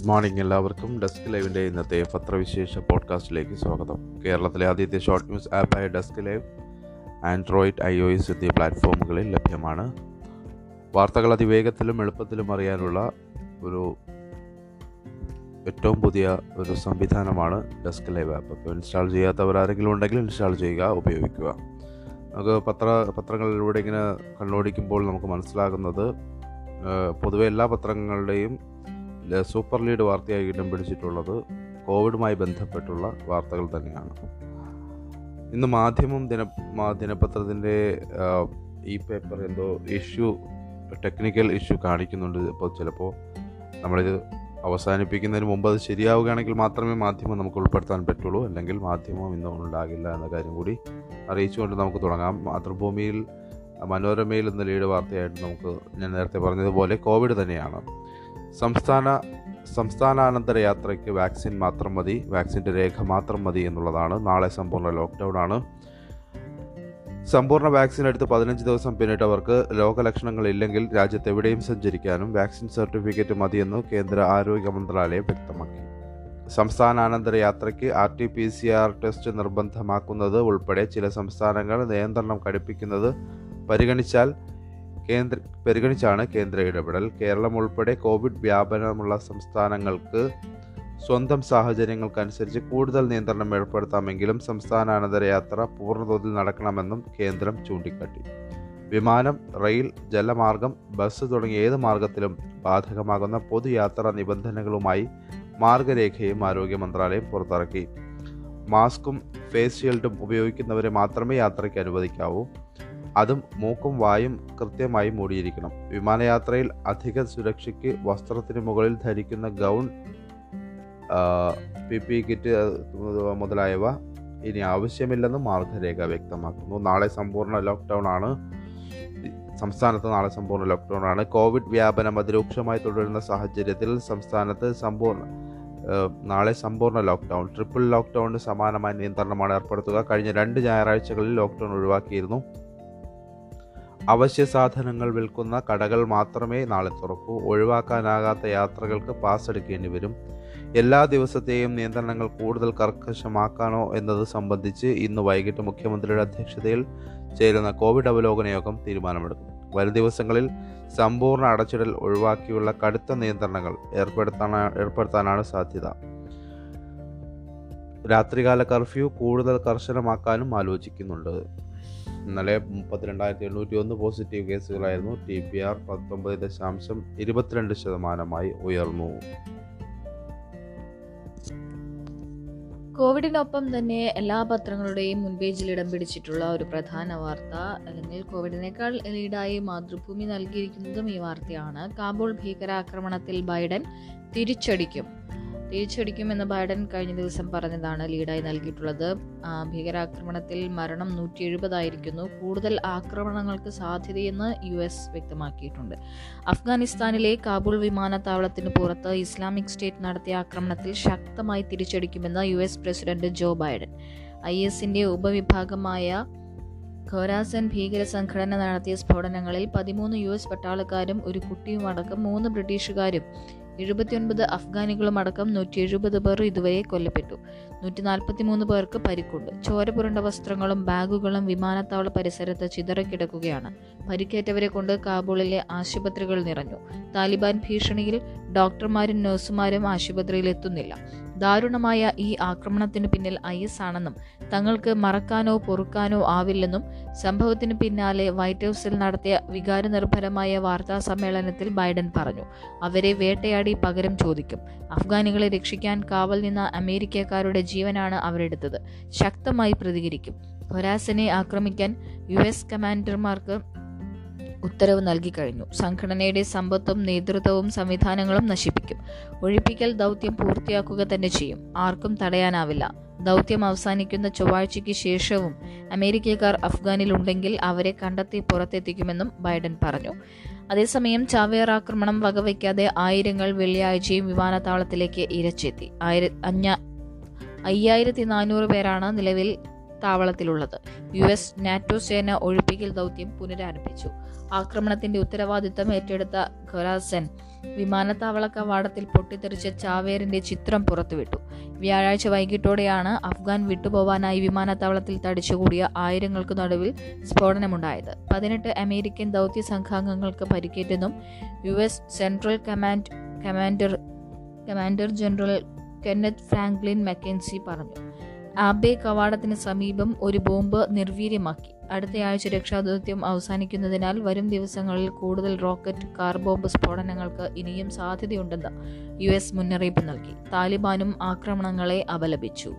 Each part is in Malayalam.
ഗുഡ് മോർണിംഗ് എല്ലാവർക്കും. ഡെസ്ക് ലൈവിന്റെ ഇന്നത്തെ പത്രവിശേഷ പോഡ്കാസ്റ്റിലേക്ക് സ്വാഗതം. കേരളത്തിലെ ആദ്യത്തെ short news ആപ്പായ desk live android I O S എന്നീ പ്ലാറ്റ്ഫോമുകളിൽ ലഭ്യമാണ്. വാർത്തകൾ അതിവേഗത്തിലും എളുപ്പത്തിലും അറിയാനുള്ള ഒരു ഏറ്റവും പുതിയ ഒരു സംവിധാനമാണ് ഡെസ്ക് ലൈവ് ആപ്പ്. അപ്പോൾ ഇൻസ്റ്റാൾ ചെയ്യാത്തവർ ആരെങ്കിലും ഉണ്ടെങ്കിൽ ഇൻസ്റ്റാൾ ചെയ്യുക ഉപയോഗിക്കുക. നമുക്ക് പത്ര പത്രങ്ങളിലൂടെ ഇങ്ങനെ കണ്ണോടിക്കുമ്പോൾ നമുക്ക് മനസ്സിലാകുന്നത് പൊതുവെ എല്ലാ പത്രങ്ങളുടെയും സൂപ്പർ ലീഡ് വാർത്തയായി ഇടം പിടിച്ചിട്ടുള്ളത് കോവിഡുമായി ബന്ധപ്പെട്ടുള്ള വാർത്തകൾ തന്നെയാണ്. ഇന്ന് മാധ്യമം ദിന ദിനപത്രത്തിന്റെ ഈ പേപ്പർ എന്തോ ഇഷ്യൂ ടെക്നിക്കൽ ഇഷ്യൂ കാണിക്കുന്നുണ്ട്. ഇപ്പോൾ ചിലപ്പോൾ നമ്മളിത് അവസാനിപ്പിക്കുന്നതിന് മുമ്പ് അത് ശരിയാവുകയാണെങ്കിൽ മാത്രമേ മാധ്യമം നമുക്ക് ഉൾപ്പെടുത്താൻ പറ്റുള്ളൂ. അല്ലെങ്കിൽ മാധ്യമം ഇന്ന് ഉണ്ടാകില്ല എന്ന കാര്യം കൂടി അറിയിച്ചുകൊണ്ട് നമുക്ക് തുടങ്ങാം. മാതൃഭൂമിയിൽ മനോരമയിൽ ഇന്ന് ലീഡ് വാർത്തയായിട്ട് നമുക്ക് ഞാൻ നേരത്തെ പറഞ്ഞതുപോലെ കോവിഡ് തന്നെയാണ്. സംസ്ഥാന സംസ്ഥാനാനന്തര യാത്രയ്ക്ക് വാക്സിൻ മാത്രം മതി വാക്സിന്റെ രേഖ മാത്രം മതി എന്നുള്ളതാണ്. നാളെ സമ്പൂർണ ലോക്ക്ഡൗൺ ആണ്. സമ്പൂർണ വാക്സിൻ എടുത്ത് പതിനഞ്ച് ദിവസം പിന്നിട്ടവർക്ക് രോഗലക്ഷണങ്ങൾ ഇല്ലെങ്കിൽ രാജ്യത്ത് എവിടെയും സഞ്ചരിക്കാനും വാക്സിൻ സർട്ടിഫിക്കറ്റ് മതിയെന്ന് കേന്ദ്ര ആരോഗ്യ മന്ത്രാലയം വ്യക്തമാക്കി. സംസ്ഥാനാനന്തര യാത്രയ്ക്ക് R T P C R test നിർബന്ധമാക്കുന്നത് ഉൾപ്പെടെ ചില സംസ്ഥാനങ്ങൾ നിയന്ത്രണം കടുപ്പിക്കുന്നത് പരിഗണിച്ചാൽ കേന്ദ്ര പരിഗണിച്ചാണ് കേന്ദ്ര ഇടപെടൽ. കേരളം ഉൾപ്പെടെ കോവിഡ് വ്യാപനമുള്ള സംസ്ഥാനങ്ങൾക്ക് സ്വന്തം സാഹചര്യങ്ങൾക്കനുസരിച്ച് കൂടുതൽ നിയന്ത്രണം ഏർപ്പെടുത്താമെങ്കിലും സംസ്ഥാനാനന്തര യാത്ര പൂർണതോതിൽ നടക്കണമെന്നും കേന്ദ്രം ചൂണ്ടിക്കാട്ടി. വിമാനം റെയിൽ ജലമാർഗം ബസ് തുടങ്ങിയ ഏത് മാർഗത്തിലും ബാധകമാകുന്ന പൊതുയാത്രാ നിബന്ധനകളുമായി മാർഗരേഖയും ആരോഗ്യ മന്ത്രാലയം പുറത്തിറക്കി. മാസ്കും ഫേസ് ഷീൽഡും ഉപയോഗിക്കുന്നവരെ മാത്രമേ യാത്രയ്ക്ക് അനുവദിക്കാവൂ. അതും മൂക്കും വായും കൃത്യമായി മൂടിയിരിക്കണം. വിമാനയാത്രയിൽ അധിക സുരക്ഷയ്ക്ക് വസ്ത്രത്തിന് മുകളിൽ ധരിക്കുന്ന ഗൗൺ പി പി കിറ്റ് മുതലായവ ഇനി ആവശ്യമില്ലെന്ന് മാർഗരേഖ വ്യക്തമാക്കുന്നു. നാളെ സമ്പൂർണ ലോക്ക്ഡൗൺ ആണ്. സംസ്ഥാനത്ത് നാളെ സമ്പൂർണ ലോക്ക്ഡൗൺ ആണ്. കോവിഡ് വ്യാപനം അതിരൂക്ഷമായി തുടരുന്ന സാഹചര്യത്തിൽ സംസ്ഥാനത്ത് സമ്പൂർണ നാളെ സമ്പൂർണ ലോക്ക്ഡൗൺ ട്രിപ്പിൾ ലോക്ക്ഡൗണിന് സമാനമായ നിയന്ത്രണമാണ് ഏർപ്പെടുത്തുക. കഴിഞ്ഞ രണ്ട് ഞായറാഴ്ചകളിൽ ലോക്ക്ഡൗൺ ഒഴിവാക്കിയിരുന്നു. അവശ്യ സാധനങ്ങൾ വിൽക്കുന്ന കടകൾ മാത്രമേ നാളെ തുറക്കൂ. ഒഴിവാക്കാനാകാത്ത യാത്രകൾക്ക് പാസ് എടുക്കേണ്ടി വരും. എല്ലാ ദിവസത്തെയും നിയന്ത്രണങ്ങൾ കൂടുതൽ കർക്കശമാക്കാനോ എന്നത് സംബന്ധിച്ച് ഇന്ന് വൈകിട്ട് മുഖ്യമന്ത്രിയുടെ അധ്യക്ഷതയിൽ ചേരുന്ന കോവിഡ് അവലോകന യോഗം തീരുമാനമെടുക്കും. വരും ദിവസങ്ങളിൽ സമ്പൂർണ അടച്ചിടൽ ഒഴിവാക്കിയുള്ള കടുത്ത നിയന്ത്രണങ്ങൾ ഏർപ്പെടുത്താൻ ഏർപ്പെടുത്താനാണ് സാധ്യത. രാത്രികാല കർഫ്യൂ കൂടുതൽ കർശനമാക്കാനും ആലോചിക്കുന്നുണ്ട്. ഇന്നലെ മുപ്പത്തിരണ്ടായിരത്തി എണ്ണൂറ്റി ഒന്ന് പോസിറ്റീവ് കേസുകളായിരുന്നു. ടി പി ആർ പത്തൊമ്പത് ദശാംശം ഇരുപത്തിരണ്ട് ശതമാനമായി ഉയർന്നു. കോവിഡിനൊപ്പം തന്നെ എല്ലാ പത്രങ്ങളുടെയും മുൻപേജിൽ ഇടം പിടിച്ചിട്ടുള്ള ഒരു പ്രധാന വാർത്ത അല്ലെങ്കിൽ കോവിഡിനേക്കാൾ ലീഡായി മാതൃഭൂമി നൽകിയിരിക്കുന്നതും ഈ വാർത്തയാണ്. കാബൂൾ ഭീകരാക്രമണത്തിൽ ബൈഡൻ തിരിച്ചടിക്കും. തിരിച്ചടിക്കുമെന്ന് ബൈഡൻ കഴിഞ്ഞ ദിവസം പറഞ്ഞതാണ് ലീഡായി നൽകിയിട്ടുള്ളത്. ഭീകരാക്രമണത്തിൽ മരണം നൂറ്റി എഴുപതായിരിക്കുന്നു കൂടുതൽ ആക്രമണങ്ങൾക്ക് സാധ്യതയെന്ന് യു എസ് വ്യക്തമാക്കിയിട്ടുണ്ട്. അഫ്ഗാനിസ്ഥാനിലെ കാബൂൾ വിമാനത്താവളത്തിന് പുറത്ത് ഇസ്ലാമിക് സ്റ്റേറ്റ് നടത്തിയ ആക്രമണത്തിൽ ശക്തമായി തിരിച്ചടിക്കുമെന്ന് U S president Joe Biden. I എസിന്റെ ഉപവിഭാഗമായ ഖോരാസൻ ഭീകര സംഘടന നടത്തിയ സ്ഫോടനങ്ങളിൽ പതിമൂന്ന് യു എസ് പട്ടാളക്കാരും ഒരു കുട്ടിയുമടക്കം മൂന്ന് ബ്രിട്ടീഷുകാരും എഴുപത്തിയൊൻപത് അഫ്ഗാനികളും അടക്കം നൂറ്റി എഴുപത് പേർ ഇതുവരെ കൊല്ലപ്പെട്ടു. നൂറ്റി നാൽപ്പത്തി മൂന്ന് പേർക്ക് പരിക്കുണ്ട്. ചോര പുരണ്ട വസ്ത്രങ്ങളും ബാഗുകളും വിമാനത്താവള പരിസരത്ത് ചിതറിക്കിടക്കുകയാണ്. പരിക്കേറ്റവരെ കൊണ്ട് കാബൂളിലെ ആശുപത്രികൾ നിറഞ്ഞു. താലിബാൻ ഭീഷണിയിൽ ഡോക്ടർമാരും നഴ്സുമാരും ആശുപത്രിയിൽ എത്തുന്നില്ല ദാരുണമായ ഈ ആക്രമണത്തിന് പിന്നിൽ ഐ എസ് ആണെന്നും തങ്ങൾക്ക് മറക്കാനോ പൊറുക്കാനോ ആവില്ലെന്നും സംഭവത്തിന് പിന്നാലെ വൈറ്റ് ഹൗസിൽ നടത്തിയ വികാരനിർഭരമായ വാർത്താ സമ്മേളനത്തിൽ ബൈഡൻ പറഞ്ഞു. അവരെ വേട്ടയാടി പകരം ചോദിക്കും. അഫ്ഗാനികളെ രക്ഷിക്കാൻ കാവൽ നിന്ന അമേരിക്കക്കാരുടെ ജീവനാണ് അവരെടുത്തത്. ശക്തമായി പ്രതികരിക്കും. ഹൊരാസിനെ ആക്രമിക്കാൻ യു എസ് കമാൻഡർമാർക്ക് ഉത്തരവ് നൽകിക്കഴിഞ്ഞു സംഘടനയുടെ സമ്പത്തും നേതൃത്വവും സംവിധാനങ്ങളും നശിപ്പിക്കും. ഒഴിപ്പിക്കൽ ദൗത്യം പൂർത്തിയാക്കുക തന്നെ ചെയ്യും. ആർക്കും തടയാനാവില്ല. ദൗത്യം അവസാനിക്കുന്ന ചൊവ്വാഴ്ചയ്ക്ക് ശേഷവും അമേരിക്കക്കാർ അഫ്ഗാനിലുണ്ടെങ്കിൽ അവരെ കണ്ടെത്തി പുറത്തെത്തിക്കുമെന്നും ബൈഡൻ പറഞ്ഞു. അതേസമയം ചാവേർ ആക്രമണം വകവയ്ക്കാതെ ആയിരങ്ങൾ വെള്ളിയാഴ്ചയും വിമാനത്താവളത്തിലേക്ക് ഇരച്ചെത്തി. ആയിര അഞ്ഞ അയ്യായിരത്തി നാനൂറ് പേരാണ് നിലവിൽ താവളത്തിലുള്ളത്. യു എസ് നാറ്റോ സേന ഒഴിപ്പിക്കൽ ദൗത്യം പുനരാരംഭിച്ചു. ആക്രമണത്തിന്റെ ഉത്തരവാദിത്തം ഏറ്റെടുത്ത ഖൊരാസൻ വിമാനത്താവള കവാടത്തിൽ പൊട്ടിത്തെറിച്ച ചാവേറിന്റെ ചിത്രം പുറത്തുവിട്ടു. വ്യാഴാഴ്ച വൈകിട്ടോടെയാണ് അഫ്ഗാൻ വിട്ടുപോവാനായി വിമാനത്താവളത്തിൽ തടിച്ചുകൂടിയ ആയിരങ്ങൾക്ക് നടുവിൽ സ്ഫോടനമുണ്ടായത്. പതിനെട്ട് അമേരിക്കൻ ദൗത്യ സംഘാംഗങ്ങൾക്ക് പരിക്കേറ്റെന്നും U S central command commander commander general Kenneth Franklin McKenzie പറഞ്ഞു. ആബെ കവാടത്തിന് സമീപം ഒരു ബോംബ് നിർവീര്യമാക്കി. അടുത്തയാഴ്ച രക്ഷാദൗത്യം അവസാനിക്കുന്നതിനാൽ വരും ദിവസങ്ങളിൽ കൂടുതൽ റോക്കറ്റ് കാർ ബോംബ് സ്ഫോടനങ്ങൾക്ക് ഇനിയും സാധ്യതയുണ്ടെന്ന് യു എസ് മുന്നറിയിപ്പ് നൽകി. താലിബാനും ആക്രമണങ്ങളെ അപലപിച്ചു.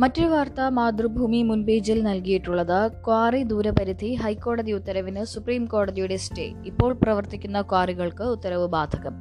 മറ്റൊരു വാർത്ത മാതൃഭൂമി മുൻപേജിൽ നൽകിയിട്ടുള്ളത് ക്വാറി ദൂരപരിധി ഹൈക്കോടതി ഉത്തരവിന് സുപ്രീം കോടതിയുടെ സ്റ്റേ. ഇപ്പോൾ പ്രവർത്തിക്കുന്ന ക്വാറികൾക്ക് ഉത്തരവ് ബാധകം.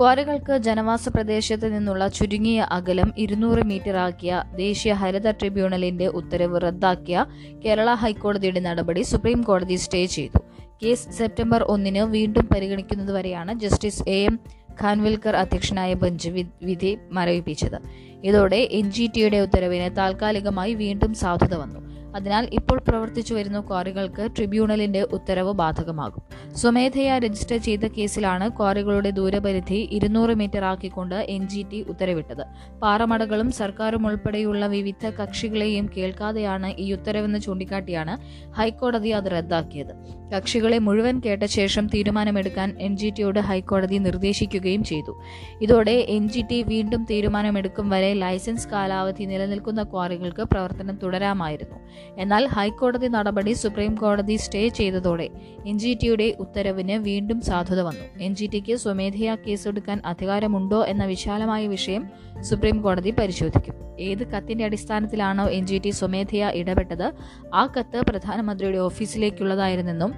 ക്വാറികൾക്ക് ജനവാസ പ്രദേശത്ത് നിന്നുള്ള ചുരുങ്ങിയ അകലം ഇരുന്നൂറ് മീറ്റർ ആക്കിയ ദേശീയ ഹരിത ട്രിബ്യൂണലിന്റെ ഉത്തരവ് റദ്ദാക്കിയ കേരള ഹൈക്കോടതിയുടെ നടപടി സുപ്രീം കോടതി സ്റ്റേ ചെയ്തു. കേസ് സെപ്റ്റംബർ ഒന്നിന് വീണ്ടും പരിഗണിക്കുന്നതുവരെയാണ് ജസ്റ്റിസ് എ എം ഖാൻവിൽക്കർ അധ്യക്ഷനായ ബെഞ്ച് വിധി മരവിപ്പിച്ചത്. ഇതോടെ എൻ ജി ടിയുടെ ഉത്തരവിന് താൽക്കാലികമായി വീണ്ടും സാധുത വന്നു. അതിനാൽ ഇപ്പോൾ പ്രവർത്തിച്ചു വരുന്ന ക്വാറികൾക്ക് ട്രിബ്യൂണലിന്റെ ഉത്തരവ് ബാധകമാകും. സ്വമേധയാ രജിസ്റ്റർ ചെയ്ത കേസിലാണ് ക്വാറികളുടെ ദൂരപരിധി ഇരുന്നൂറ് മീറ്റർ ആക്കിക്കൊണ്ട് എൻ ജി ടി ഉത്തരവിട്ടത്. പാറമടകളും സർക്കാരും ഉൾപ്പെടെയുള്ള വിവിധ കക്ഷികളെയും കേൾക്കാതെയാണ് ഈ ഉത്തരവെന്ന് ചൂണ്ടിക്കാട്ടിയാണ് ഹൈക്കോടതി അത് റദ്ദാക്കിയത്. കക്ഷികളെ മുഴുവൻ കേട്ട ശേഷം തീരുമാനമെടുക്കാൻ എൻ ജി ടിയോട് ഹൈക്കോടതി നിർദ്ദേശിക്കുകയും ചെയ്തു. ഇതോടെ എൻ ജി ടി വീണ്ടും തീരുമാനമെടുക്കും വരെ ലൈസൻസ് കാലാവധി നിലനിൽക്കുന്ന ക്വാറികൾക്ക് പ്രവർത്തനം തുടരാമായിരുന്നു. എന്നാൽ ഹൈക്കോടതി നടപടി സുപ്രീം കോടതി സ്റ്റേ ചെയ്തതോടെ എൻ ജി ടിയുടെ ഉത്തരവിന് വീണ്ടും സാധുത വന്നു. എൻ ജി ടിക്ക് സ്വമേധയാ കേസെടുക്കാൻ അധികാരമുണ്ടോ എന്ന വിശാലമായ വിഷയം സുപ്രീം കോടതി പരിശോധിക്കും. ഏത് കത്തിന്റെ അടിസ്ഥാനത്തിലാണോ എൻ ജി ടി സ്വമേധയാ ഇടപെട്ടത്? ആ കത്ത് പ്രധാനമന്ത്രിയുടെ ഓഫീസിലേക്കുള്ളതായിരുന്നെന്നും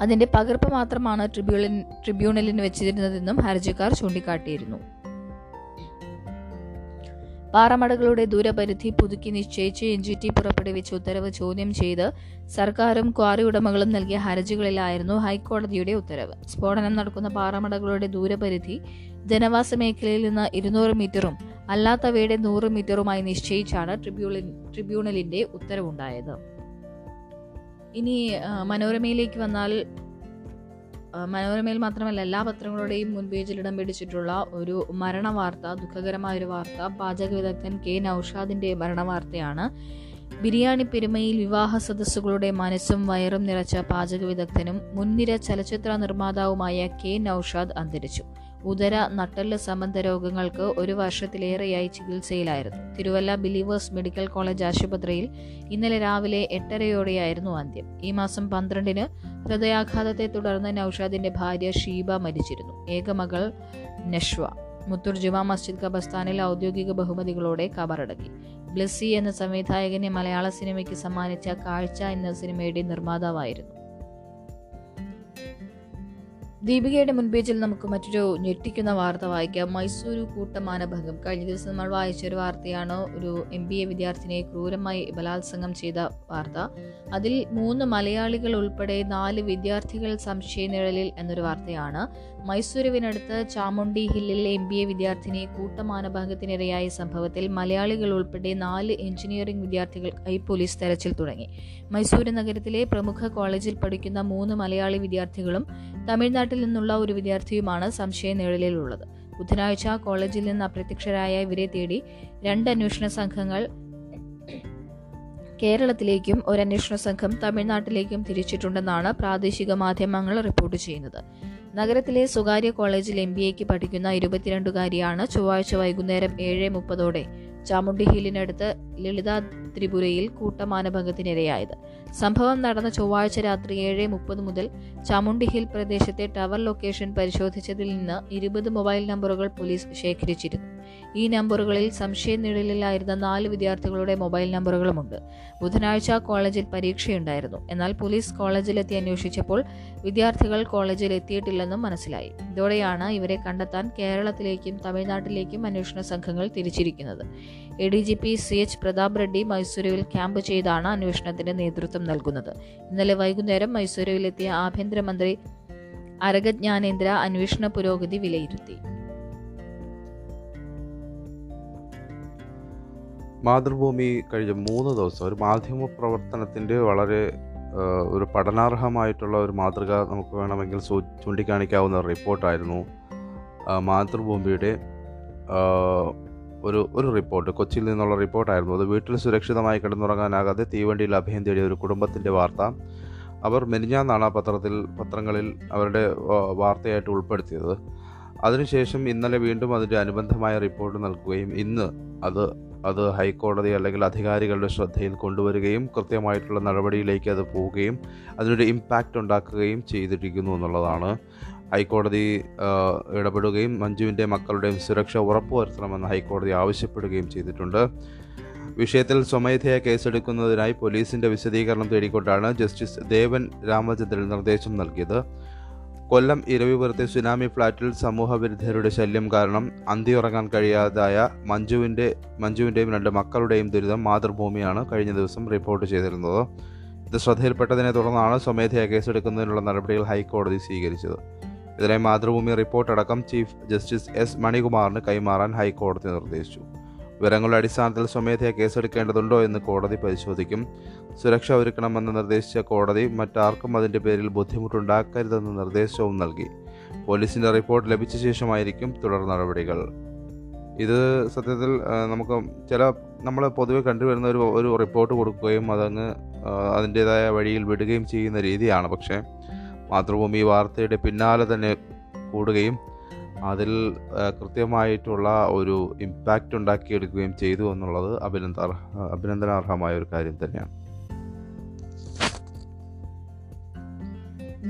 അതിന്റെ പകർപ്പ് മാത്രമാണ് ട്രിബ്യൂണലിന് വെച്ചിരുന്നതെന്നും ഹർജിക്കാർ ചൂണ്ടിക്കാട്ടിയിരുന്നു. പാറമടകളുടെ ദൂരപരിധി പുതുക്കി നിശ്ചയിച്ച് എൻ ജി ടി പുറപ്പെടുവിച്ച ഉത്തരവ് ചോദ്യം ചെയ്ത് സർക്കാരും ക്വാറി ഉടമകളും നൽകിയ ഹർജികളിലായിരുന്നു ഹൈക്കോടതിയുടെ ഉത്തരവ്. സ്ഫോടനം നടക്കുന്ന പാറമടകളുടെ ദൂരപരിധി ജനവാസ മേഖലയിൽ നിന്ന് ഇരുന്നൂറ് മീറ്ററും അല്ലാത്തവയുടെ നൂറ് മീറ്ററുമായി നിശ്ചയിച്ചാണ് ട്രിബ്യൂണൽ ട്രിബ്യൂണലിന്റെ ഉത്തരവുണ്ടായത്. ഇനി മനോരമയിലേക്ക് വന്നാൽ മനോരമയിൽ മാത്രമല്ല എല്ലാ പത്രങ്ങളുടെയും മുൻപേജിൽ ഇടം പിടിച്ചിട്ടുള്ള ഒരു മരണ വാർത്ത ദുഃഖകരമായ ഒരു വാർത്ത പാചക വിദഗ്ധൻ കെ നൌഷാദിന്റെ മരണ വാർത്തയാണ് ബിരിയാണി പെരുമയിൽ വിവാഹ സദസ്സുകളുടെ മനസ്സും വയറും നിറച്ച പാചക വിദഗ്ധനും മുൻനിര ചലച്ചിത്ര നിർമ്മാതാവുമായ കെ നൌഷാദ് അന്തരിച്ചു. ഉദര നട്ടൽ സംബന്ധ രോഗങ്ങൾക്ക് ഒരു വർഷത്തിലേറെയായി ചികിത്സയിലായിരുന്നു. തിരുവല്ല ബിലീവേഴ്സ് മെഡിക്കൽ കോളേജ് ആശുപത്രിയിൽ ഇന്നലെ രാവിലെ എട്ടരയോടെയായിരുന്നു അന്ത്യം. ഈ മാസം പന്ത്രണ്ടിന് ഹൃദയാഘാതത്തെ തുടർന്ന് നൌഷാദിന്റെ ഭാര്യ ഷീബ മരിച്ചിരുന്നു. ഏകമകൾ നഷ്വ മുത്തൂർ ജുമാ മസ്ജിദ് ഖബർസ്ഥാനിൽ ഔദ്യോഗിക ബഹുമതികളോടെ കബറടക്കി. ബ്ലസ്സി എന്ന സംവിധായകനെ മലയാള സിനിമയ്ക്ക് സമ്മാനിച്ച കാഴ്ച എന്ന സിനിമയുടെ നിർമ്മാതാവായിരുന്നു. ദീപികയുടെ മുൻപേജിൽ നമുക്ക് മറ്റൊരു ഞെട്ടിക്കുന്ന വാർത്ത വായിക്കാം. മൈസൂരു കൂട്ടമാനഭംഗം കഴിഞ്ഞ ദിവസം നമ്മൾ വായിച്ച ഒരു വാർത്തയാണ് ഒരു എം ബി എ വിദ്യാർത്ഥിനിയെ ക്രൂരമായി ബലാത്സംഗം ചെയ്ത വാർത്ത. അതിൽ മൂന്ന് മലയാളികൾ ഉൾപ്പെടെ നാല് വിദ്യാർത്ഥികൾ സംശയനിഴലിൽ എന്നൊരു വാർത്തയാണ്. മൈസൂരുവിനടുത്ത് ചാമുണ്ടി ഹില്ലിൽ എം ബി എ വിദ്യാർത്ഥിനി കൂട്ടമാനഭംഗത്തിനിരയായ സംഭവത്തിൽ മലയാളികൾ ഉൾപ്പെടെ നാല് എഞ്ചിനീയറിംഗ് വിദ്യാർത്ഥികൾക്കായി പോലീസ് തെരച്ചിൽ തുടങ്ങി. മൈസൂരു നഗരത്തിലെ പ്രമുഖ കോളേജിൽ പഠിക്കുന്ന മൂന്ന് മലയാളി വിദ്യാർത്ഥികളും തമിഴ്നാട്ടിൽ നിന്നുള്ള ഒരു വിദ്യാർത്ഥിയുമാണ് സംശയ നിഴലിലുള്ളത്. ബുധനാഴ്ച കോളേജിൽ നിന്ന് അപ്രത്യക്ഷരായ ഇവരെ തേടി രണ്ട് അന്വേഷണ സംഘങ്ങൾ കേരളത്തിലേക്കും ഒരു അന്വേഷണ സംഘം തമിഴ്നാട്ടിലേക്കും തിരിച്ചിട്ടുണ്ടെന്നാണ് പ്രാദേശിക മാധ്യമങ്ങൾ റിപ്പോർട്ട് ചെയ്യുന്നത്. നഗരത്തിലെ സ്വകാര്യ കോളേജിൽ എം ബി എക്ക് പഠിക്കുന്ന ഇരുപത്തിരണ്ടുകാരിയാണ് ചൊവ്വാഴ്ച വൈകുന്നേരം ഏഴ് മുപ്പതോടെ ചാമുണ്ടി ഹില്ലിനടുത്ത് ലളിത ത്രിപുരയിൽ കൂട്ടമാനഭംഗത്തിനിരയായത്. സംഭവം നടന്ന ചൊവ്വാഴ്ച രാത്രി ഏഴ് മുപ്പത് മുതൽ ചാമുണ്ടി ഹിൽ പ്രദേശത്തെ ടവർ ലൊക്കേഷൻ പരിശോധിച്ചതിൽ നിന്ന് ഇരുപത് മൊബൈൽ നമ്പറുകൾ പോലീസ് ശേഖരിച്ചിരുന്നു. ഈ നമ്പറുകളിൽ സംശയ നിഴലിലായിരുന്ന നാല് വിദ്യാർത്ഥികളുടെ മൊബൈൽ നമ്പറുകളുമുണ്ട്. ബുധനാഴ്ച കോളേജിൽ പരീക്ഷയുണ്ടായിരുന്നു. എന്നാൽ പോലീസ് കോളേജിലെത്തി അന്വേഷിച്ചപ്പോൾ വിദ്യാർത്ഥികൾ കോളേജിൽ എത്തിയിട്ടില്ലെന്നും മനസ്സിലായി. ഇതോടെയാണ് ഇവരെ കണ്ടെത്താൻ കേരളത്തിലേക്കും തമിഴ്നാട്ടിലേക്കും അന്വേഷണ സംഘങ്ങൾ തിരിച്ചിരിക്കുന്നത്. A D G P C H Pratap Reddy മൈസൂരുവിൽ camp ചെയ്താണ് അന്വേഷണത്തിന് നേതൃത്വം നൽകുന്നത്. ഇന്നലെ വൈകുന്നേരം മൈസൂരുവിലെത്തിയ ആഭ്യന്തരമന്ത്രി അരഗ ജ്ഞാനേന്ദ്ര അന്വേഷണ പുരോഗതി വിലയിരുത്തി. മാതൃഭൂമി കഴിഞ്ഞ മൂന്ന് ദിവസം ഒരു മാധ്യമ പ്രവർത്തനത്തിന്റെ വളരെ ഒരു പഠനാർഹമായിട്ടുള്ള ഒരു മാതൃക നമുക്ക് വേണമെങ്കിൽ സൂ ചൂണ്ടിക്കാണിക്കാവുന്ന റിപ്പോർട്ടായിരുന്നു മാതൃഭൂമിയുടെ ഒരു ഒരു റിപ്പോർട്ട്. കൊച്ചിയിൽ നിന്നുള്ള റിപ്പോർട്ടായിരുന്നു. അത് വീട്ടിൽ സുരക്ഷിതമായി കിടന്നുറങ്ങാനാകാതെ തീവണ്ടിയിൽ അഭയം തേടിയ ഒരു കുടുംബത്തിന്റെ വാർത്ത. അവർ മെനിഞ്ഞാന്നാണ് ആ പത്രത്തിൽ പത്രങ്ങളിൽ അവരുടെ വാർത്തയായിട്ട് ഉൾപ്പെടുത്തിയത്. അതിനുശേഷം ഇന്നലെ വീണ്ടും അതിന്റെ അനുബന്ധമായ റിപ്പോർട്ട് നൽകുകയും ഇന്ന് അത് അത് ഹൈക്കോടതി അല്ലെങ്കിൽ അധികാരികളുടെ ശ്രദ്ധയിൽ കൊണ്ടുവരികയും കൃത്യമായിട്ടുള്ള നടപടിയിലേക്ക് അത് പോവുകയും അതിനൊരു ഇമ്പാക്റ്റ് ഉണ്ടാക്കുകയും ചെയ്തിരിക്കുന്നു എന്നുള്ളതാണ്. ഹൈക്കോടതി ഇടപെടുകയും മഞ്ജുവിന്റെ മക്കളുടെയും സുരക്ഷ ഉറപ്പുവരുത്തണമെന്ന് ഹൈക്കോടതി ആവശ്യപ്പെടുകയും ചെയ്തിട്ടുണ്ട്. വിഷയത്തിൽ സ്വമേധയാ കേസെടുക്കുന്നതിനായി പോലീസിന്റെ വിശദീകരണം തേടിക്കൊണ്ടാണ് ജസ്റ്റിസ് ദേവൻ രാമചന്ദ്രൻ നിർദ്ദേശം നൽകിയത്. കൊല്ലം ഇരവിപുരത്തെ സുനാമി ഫ്ളാറ്റിൽ സമൂഹവിരുദ്ധരുടെ ശല്യം കാരണം അന്തിയുറങ്ങാൻ കഴിയാതായ മഞ്ജുവിന്റെ മഞ്ജുവിന്റെയും രണ്ട് മക്കളുടെയും ദുരിതം മാതൃഭൂമിയാണ് കഴിഞ്ഞ ദിവസം റിപ്പോർട്ട് ചെയ്തിരുന്നത്. ഇത് ശ്രദ്ധയിൽപ്പെട്ടതിനെ തുടർന്നാണ് സ്വമേധയാ കേസെടുക്കുന്നതിനുള്ള നടപടികൾ ഹൈക്കോടതി സ്വീകരിച്ചത്. ഇതിനായി മാതൃഭൂമി റിപ്പോർട്ട് അടക്കം ചീഫ് ജസ്റ്റിസ് എസ് മണികുമാറിന് കൈമാറാൻ ഹൈക്കോടതി നിർദ്ദേശിച്ചു. വിവരങ്ങളുടെ അടിസ്ഥാനത്തിൽ സ്വമേധയാ കേസെടുക്കേണ്ടതുണ്ടോ എന്ന് കോടതി പരിശോധിക്കും. സുരക്ഷ ഒരുക്കണമെന്ന് നിർദ്ദേശിച്ച കോടതി മറ്റാർക്കും അതിന്റെ പേരിൽ ബുദ്ധിമുട്ടുണ്ടാക്കരുതെന്ന നിർദ്ദേശവും നൽകി. പോലീസിന്റെ റിപ്പോർട്ട് ലഭിച്ച ശേഷമായിരിക്കും തുടർ നടപടികൾ. ഇത് സത്യത്തിൽ നമുക്ക് ചില നമ്മൾ പൊതുവെ കണ്ടുവരുന്ന ഒരു ഒരു റിപ്പോർട്ട് കൊടുക്കുകയും അതങ്ങ് അതിന്റേതായ വഴിയിൽ വിടുകയും ചെയ്യുന്ന രീതിയാണ്. പക്ഷേ മാതൃഭൂമി വാർത്തയുടെ പിന്നാലെ തന്നെ കൂടുകയും അതിൽ കൃത്യമായിട്ടുള്ള ഒരു ഇമ്പാക്റ്റ് ഉണ്ടാക്കിയെടുക്കുകയും ചെയ്തു എന്നുള്ളത് അഭിനന്ദ അഭിനന്ദനാർഹമായ ഒരു കാര്യം തന്നെയാണ്.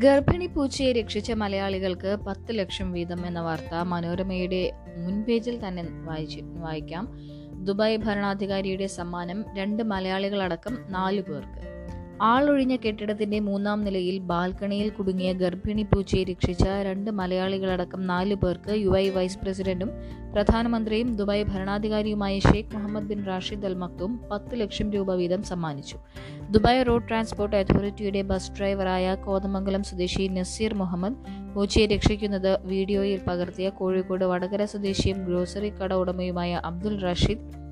ഗർഭിണി പൂച്ചയെ രക്ഷിച്ച മലയാളികൾക്ക് പത്ത് ലക്ഷം വീതം എന്ന വാർത്ത മനോരമയുടെ മുൻപേജിൽ തന്നെ വായിച്ചു വായിക്കാം. ദുബായ് ഭരണാധികാരിയുടെ സമ്മാനം രണ്ട് മലയാളികളടക്കം നാലു പേർക്ക്. ആളൊഴിഞ്ഞ കെട്ടിടത്തിന്റെ മൂന്നാം നിലയിൽ ബാൽക്കണിയിൽ കുടുങ്ങിയ ഗർഭിണി പൂച്ചയെ രക്ഷിച്ച രണ്ട് മലയാളികളടക്കം നാല് പേർക്ക് യു ഐ വൈസ് പ്രസിഡന്റും പ്രധാനമന്ത്രിയും Dubai ഭരണാധികാരിയുമായ Sheikh Mohammed bin Rashid Al Maktoum പത്ത് ലക്ഷം രൂപ വീതം സമ്മാനിച്ചു. ദുബായ് റോഡ് ട്രാൻസ്പോർട്ട് അതോറിറ്റിയുടെ ബസ് ഡ്രൈവറായ കോതമംഗലം സ്വദേശി നസീർ മുഹമ്മദ് പൂച്ചയെ രക്ഷിക്കുന്നത് വീഡിയോയിൽ പകർത്തിയ കോഴിക്കോട് വടകര സ്വദേശിയും ഗ്രോസറി കട ഉടമയുമായ അബ്ദുൾ റഷീദ്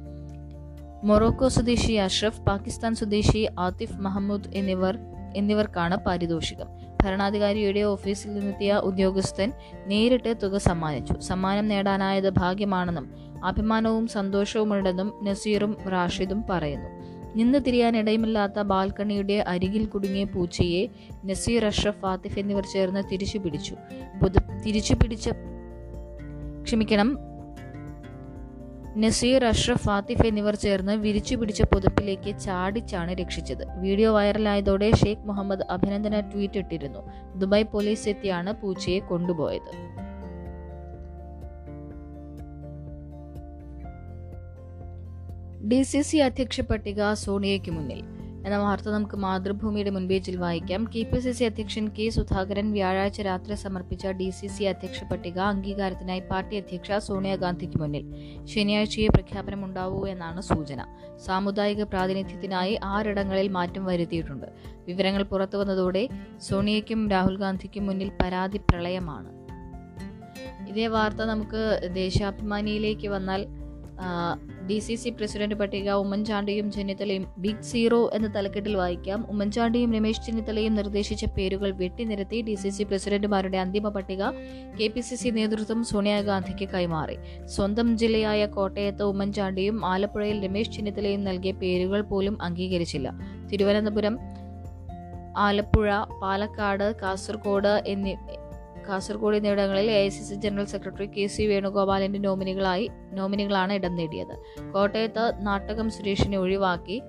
മൊറോക്കോ സ്വദേശി അഷ്റഫ് പാകിസ്ഥാൻ സ്വദേശി ആതിഫ് മഹമ്മൂദ് എന്നിവർ എന്നിവർക്കാണ് പാരിതോഷികം. ഭരണാധികാരിയുടെ ഓഫീസിൽ നിന്നെത്തിയ ഉദ്യോഗസ്ഥൻ നേരിട്ട് തുക സമ്മാനിച്ചു. സമ്മാനം നേടാനായത് ഭാഗ്യമാണെന്നും അഭിമാനവും സന്തോഷവുമുണ്ടെന്നും നസീറും റാഷിദും പറയുന്നു. നിന്ന് തിരിയാനിടയുമില്ലാത്ത ബാൽക്കണിയുടെ അരികിൽ കുടുങ്ങിയ പൂച്ചയെ നസീർ അഷ്റഫ് ആതിഫ് എന്നിവർ ചേർന്ന് തിരിച്ചു പിടിച്ചു തിരിച്ചു പിടിച്ച ക്ഷമിക്കണം. നസീർ അഷ്റഫ് ആത്തിഫ് എന്നിവർ ചേർന്ന് വിരിച്ചു പിടിച്ച പുതപ്പിലേക്ക് ചാടിച്ചാണ് രക്ഷിച്ചത്. വീഡിയോ വൈറലായതോടെ ഷെയ്ഖ് മുഹമ്മദ് അഭിനന്ദന ട്വീറ്റ് ഇട്ടിരുന്നു. ദുബായ് പോലീസ് എത്തിയാണ് പൂച്ചയെ കൊണ്ടുപോയത്. ഡി സി സി അധ്യക്ഷ പട്ടിക സോണിയയ്ക്ക് മുന്നിൽ. എന്ന വാർത്ത നമുക്ക് മാതൃഭൂമിയുടെ മുൻപേജിൽ വായിക്കാം. കെ പി സി സി അധ്യക്ഷൻ കെ സുധാകരൻ വ്യാഴാഴ്ച രാത്രി സമർപ്പിച്ച ഡി സി സി അധ്യക്ഷ പട്ടിക അംഗീകാരത്തിനായി പാർട്ടി അധ്യക്ഷ സോണിയാഗാന്ധിക്ക് മുന്നിൽ. ശനിയാഴ്ചയെ പ്രഖ്യാപനമുണ്ടാവൂ എന്നാണ് സൂചന. സാമുദായിക പ്രാതിനിധ്യത്തിനായി ആറിടങ്ങളിൽ മാറ്റം വരുത്തിയിട്ടുണ്ട്. വിവരങ്ങൾ പുറത്തുവന്നതോടെ സോണിയയ്ക്കും രാഹുൽ ഗാന്ധിക്കും മുന്നിൽ പരാതി പ്രളയമാണ്. ഇതേ വാർത്ത നമുക്ക് ദേശാഭിമാനിയിലേക്ക് വന്നാൽ ഡി സി സി പ്രസിഡന്റ് പട്ടിക ഉമ്മൻചാണ്ടിയും ചെന്നിത്തലയും ബിഗ് സീറോ എന്ന തലക്കെട്ടിൽ വായിക്കാം. ഉമ്മൻചാണ്ടിയും രമേശ് ചെന്നിത്തലയും നിർദ്ദേശിച്ച പേരുകൾ വെട്ടിനിരത്തി ഡി സി സി പ്രസിഡന്റുമാരുടെ അന്തിമ പട്ടിക കെ പി സി സി നേതൃത്വം സോണിയാഗാന്ധിക്ക് കൈമാറി. സ്വന്തം ജില്ലയായ കോട്ടയത്ത് ഉമ്മൻചാണ്ടിയും ആലപ്പുഴയിൽ രമേശ് ചെന്നിത്തലയും നൽകിയ പേരുകൾ പോലും അംഗീകരിച്ചില്ല. തിരുവനന്തപുരം ആലപ്പുഴ പാലക്കാട് കാസർഗോഡ് എന്നീ കാസർഗോഡ് എന്നിവിടങ്ങളിൽ A I C C general secretary K C വേണുഗോപാലിന്റെ നോമിനികളായി നോമിനികളാണ് ഇടം നേടിയത്. കോട്ടയത്ത് നാട്ടകം സുരേഷിനെ ഒഴിവാക്കി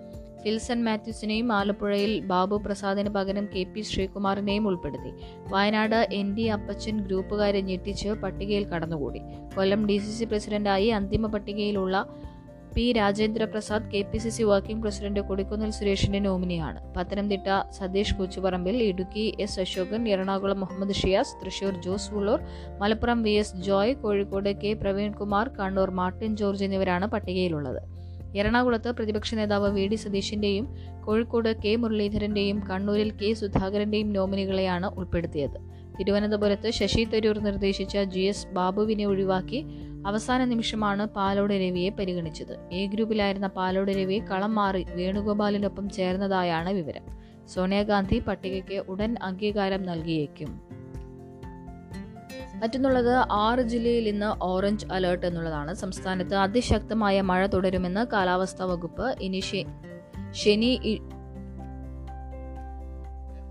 ഫിൽസൺ മാത്യൂസിനെയും ആലപ്പുഴയിൽ ബാബു പ്രസാദിന് പകരം കെ പി ശ്രീകുമാറിനെയും ഉൾപ്പെടുത്തി. വയനാട് എൻ ഡി അപ്പച്ചൻ ഗ്രൂപ്പുകാരെ ഞെട്ടിച്ച് പട്ടികയിൽ കടന്നുകൂടി. കൊല്ലം ഡി സി സി പ്രസിഡന്റായി അന്തിമ പട്ടികയിലുള്ള P Rajendra Prasad K P C C working president Kodikunnil സുരേഷിന്റെ നോമിനിയാണ്. Pathanamthitta Satheesh Koochuparambil Idukki S Ashokan Ernakulam Muhammad Shiyas Thrissur Jose Ullur Malappuram V S Joy Kozhikode K Praveenkumar Kannur Martin George എന്നിവരാണ് പട്ടികയിലുള്ളത്. എറണാകുളത്ത് പ്രതിപക്ഷ നേതാവ് വി ഡി സതീഷിന്റെയും കോഴിക്കോട് കെ മുരളീധരന്റെയും കണ്ണൂരിൽ കെ സുധാകരന്റെയും നോമിനികളെയാണ് ഉൾപ്പെടുത്തിയത്. തിരുവനന്തപുരത്ത് ശശി തരൂർ നിർദ്ദേശിച്ച ജി എസ് ബാബുവിനെ ഒഴിവാക്കി അവസാന നിമിഷമാണ് പാലോട് രവിയെ പരിഗണിച്ചത്. എ ഗ്രൂപ്പിലായിരുന്ന പാലോട് രവി കളം മാറി വേണുഗോപാലിനൊപ്പം ചേർന്നതായാണ് വിവരം. സോണിയാഗാന്ധി പട്ടികയ്ക്ക് ഉടൻ അംഗീകാരം നൽകിയേക്കും. മറ്റൊന്നുള്ളത് ആറ് ജില്ലയിൽ ഇന്ന് ഓറഞ്ച് അലേർട്ട് എന്നുള്ളതാണ്. സംസ്ഥാനത്ത് അതിശക്തമായ മഴ തുടരുമെന്ന് കാലാവസ്ഥാ വകുപ്പ് ഇനി ശനി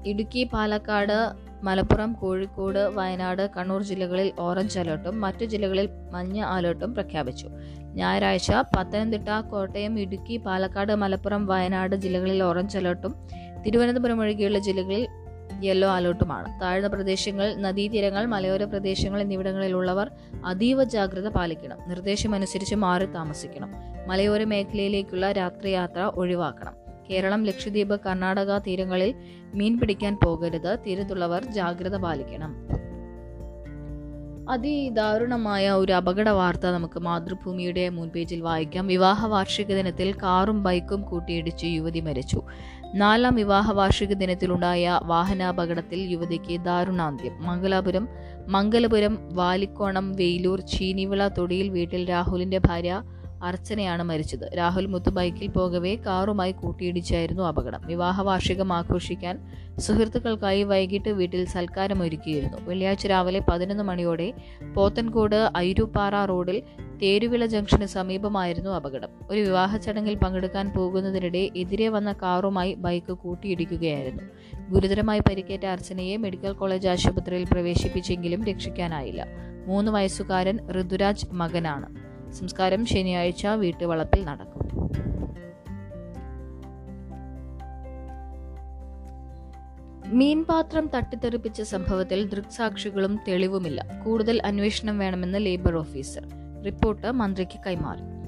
ഇടുക്കി പാലക്കാട് മലപ്പുറം കോഴിക്കോട് വയനാട് കണ്ണൂർ ജില്ലകളിൽ ഓറഞ്ച് അലേർട്ടും മറ്റു ജില്ലകളിൽ മഞ്ഞ അലേർട്ടും പ്രഖ്യാപിച്ചു. ഞായറാഴ്ച പത്തനംതിട്ട കോട്ടയം ഇടുക്കി പാലക്കാട് മലപ്പുറം വയനാട് ജില്ലകളിൽ ഓറഞ്ച് അലേർട്ടും തിരുവനന്തപുരം ഒഴികെയുള്ള ജില്ലകളിൽ യെല്ലോ അലേർട്ടുമാണ്. താഴ്ന്ന പ്രദേശങ്ങൾ നദീതീരങ്ങൾ മലയോര പ്രദേശങ്ങൾ എന്നിവിടങ്ങളിലുള്ളവർ അതീവ ജാഗ്രത പാലിക്കണം. നിർദ്ദേശമനുസരിച്ച് മാറി താമസിക്കണം. മലയോര മേഖലയിലേക്കുള്ള രാത്രിയാത്ര ഒഴിവാക്കണം. കേരളം ലക്ഷദ്വീപ് കർണാടക തീരങ്ങളിൽ മീൻ പിടിക്കാൻ പോകരുത്. തീരത്തുള്ളവർ ജാഗ്രത പാലിക്കണം. അതിദാരുണമായ ഒരു അപകട വാർത്ത നമുക്ക് മാതൃഭൂമിയുടെ മുൻപേജിൽ വായിക്കാം. വിവാഹ വാർഷിക ദിനത്തിൽ കാറും ബൈക്കും കൂട്ടിയിടിച്ച് യുവതി മരിച്ചു. നാലാം വിവാഹ വാർഷിക ദിനത്തിലുണ്ടായ വാഹനാപകടത്തിൽ യുവതിക്ക് ദാരുണാന്ത്യം. മംഗലാപുരം മംഗലപുരം വാലിക്കോണം വെയിലൂർ ചീനിവിള തൊടിയിൽ വീട്ടിൽ രാഹുലിന്റെ ഭാര്യ അർച്ചനയാണ് മരിച്ചത്. രാഹുൽ മുത്ത് ബൈക്കിൽ പോകവേ കാറുമായി കൂട്ടിയിടിച്ചായിരുന്നു അപകടം. വിവാഹ വാർഷികം ആഘോഷിക്കാൻ സുഹൃത്തുക്കൾക്കായി വൈകിട്ട് വീട്ടിൽ സൽക്കാരം ഒരുക്കിയിരുന്നു വെള്ളിയാഴ്ച രാവിലെ പതിനൊന്ന് മണിയോടെ പോത്തൻകോട് ഐരുപ്പാറ റോഡിൽ തേരുവിള ജംഗ്ഷന് സമീപമായിരുന്നു അപകടം. ഒരു വിവാഹ ചടങ്ങിൽ പങ്കെടുക്കാൻ പോകുന്നതിനിടെ എതിരെ വന്ന കാറുമായി ബൈക്ക് കൂട്ടിയിടിക്കുകയായിരുന്നു. ഗുരുതരമായി പരിക്കേറ്റ അർച്ചനയെ മെഡിക്കൽ കോളേജ് ആശുപത്രിയിൽ പ്രവേശിപ്പിച്ചെങ്കിലും രക്ഷിക്കാനായില്ല. മൂന്ന് വയസ്സുകാരൻ ഋതുരാജ് മകനാണ്. സംസ്കാരം ശനിയാഴ്ച വീട്ടുവളപ്പിൽ നടക്കും. മീൻപാത്രം തട്ടിത്തെറിപ്പിച്ച സംഭവത്തിൽ ദൃക്സാക്ഷികളും തെളിവുമില്ല. കൂടുതൽ അന്വേഷണം വേണമെന്ന് ലേബർ ഓഫീസർ. റിപ്പോർട്ട് മന്ത്രിക്ക് കൈമാറി.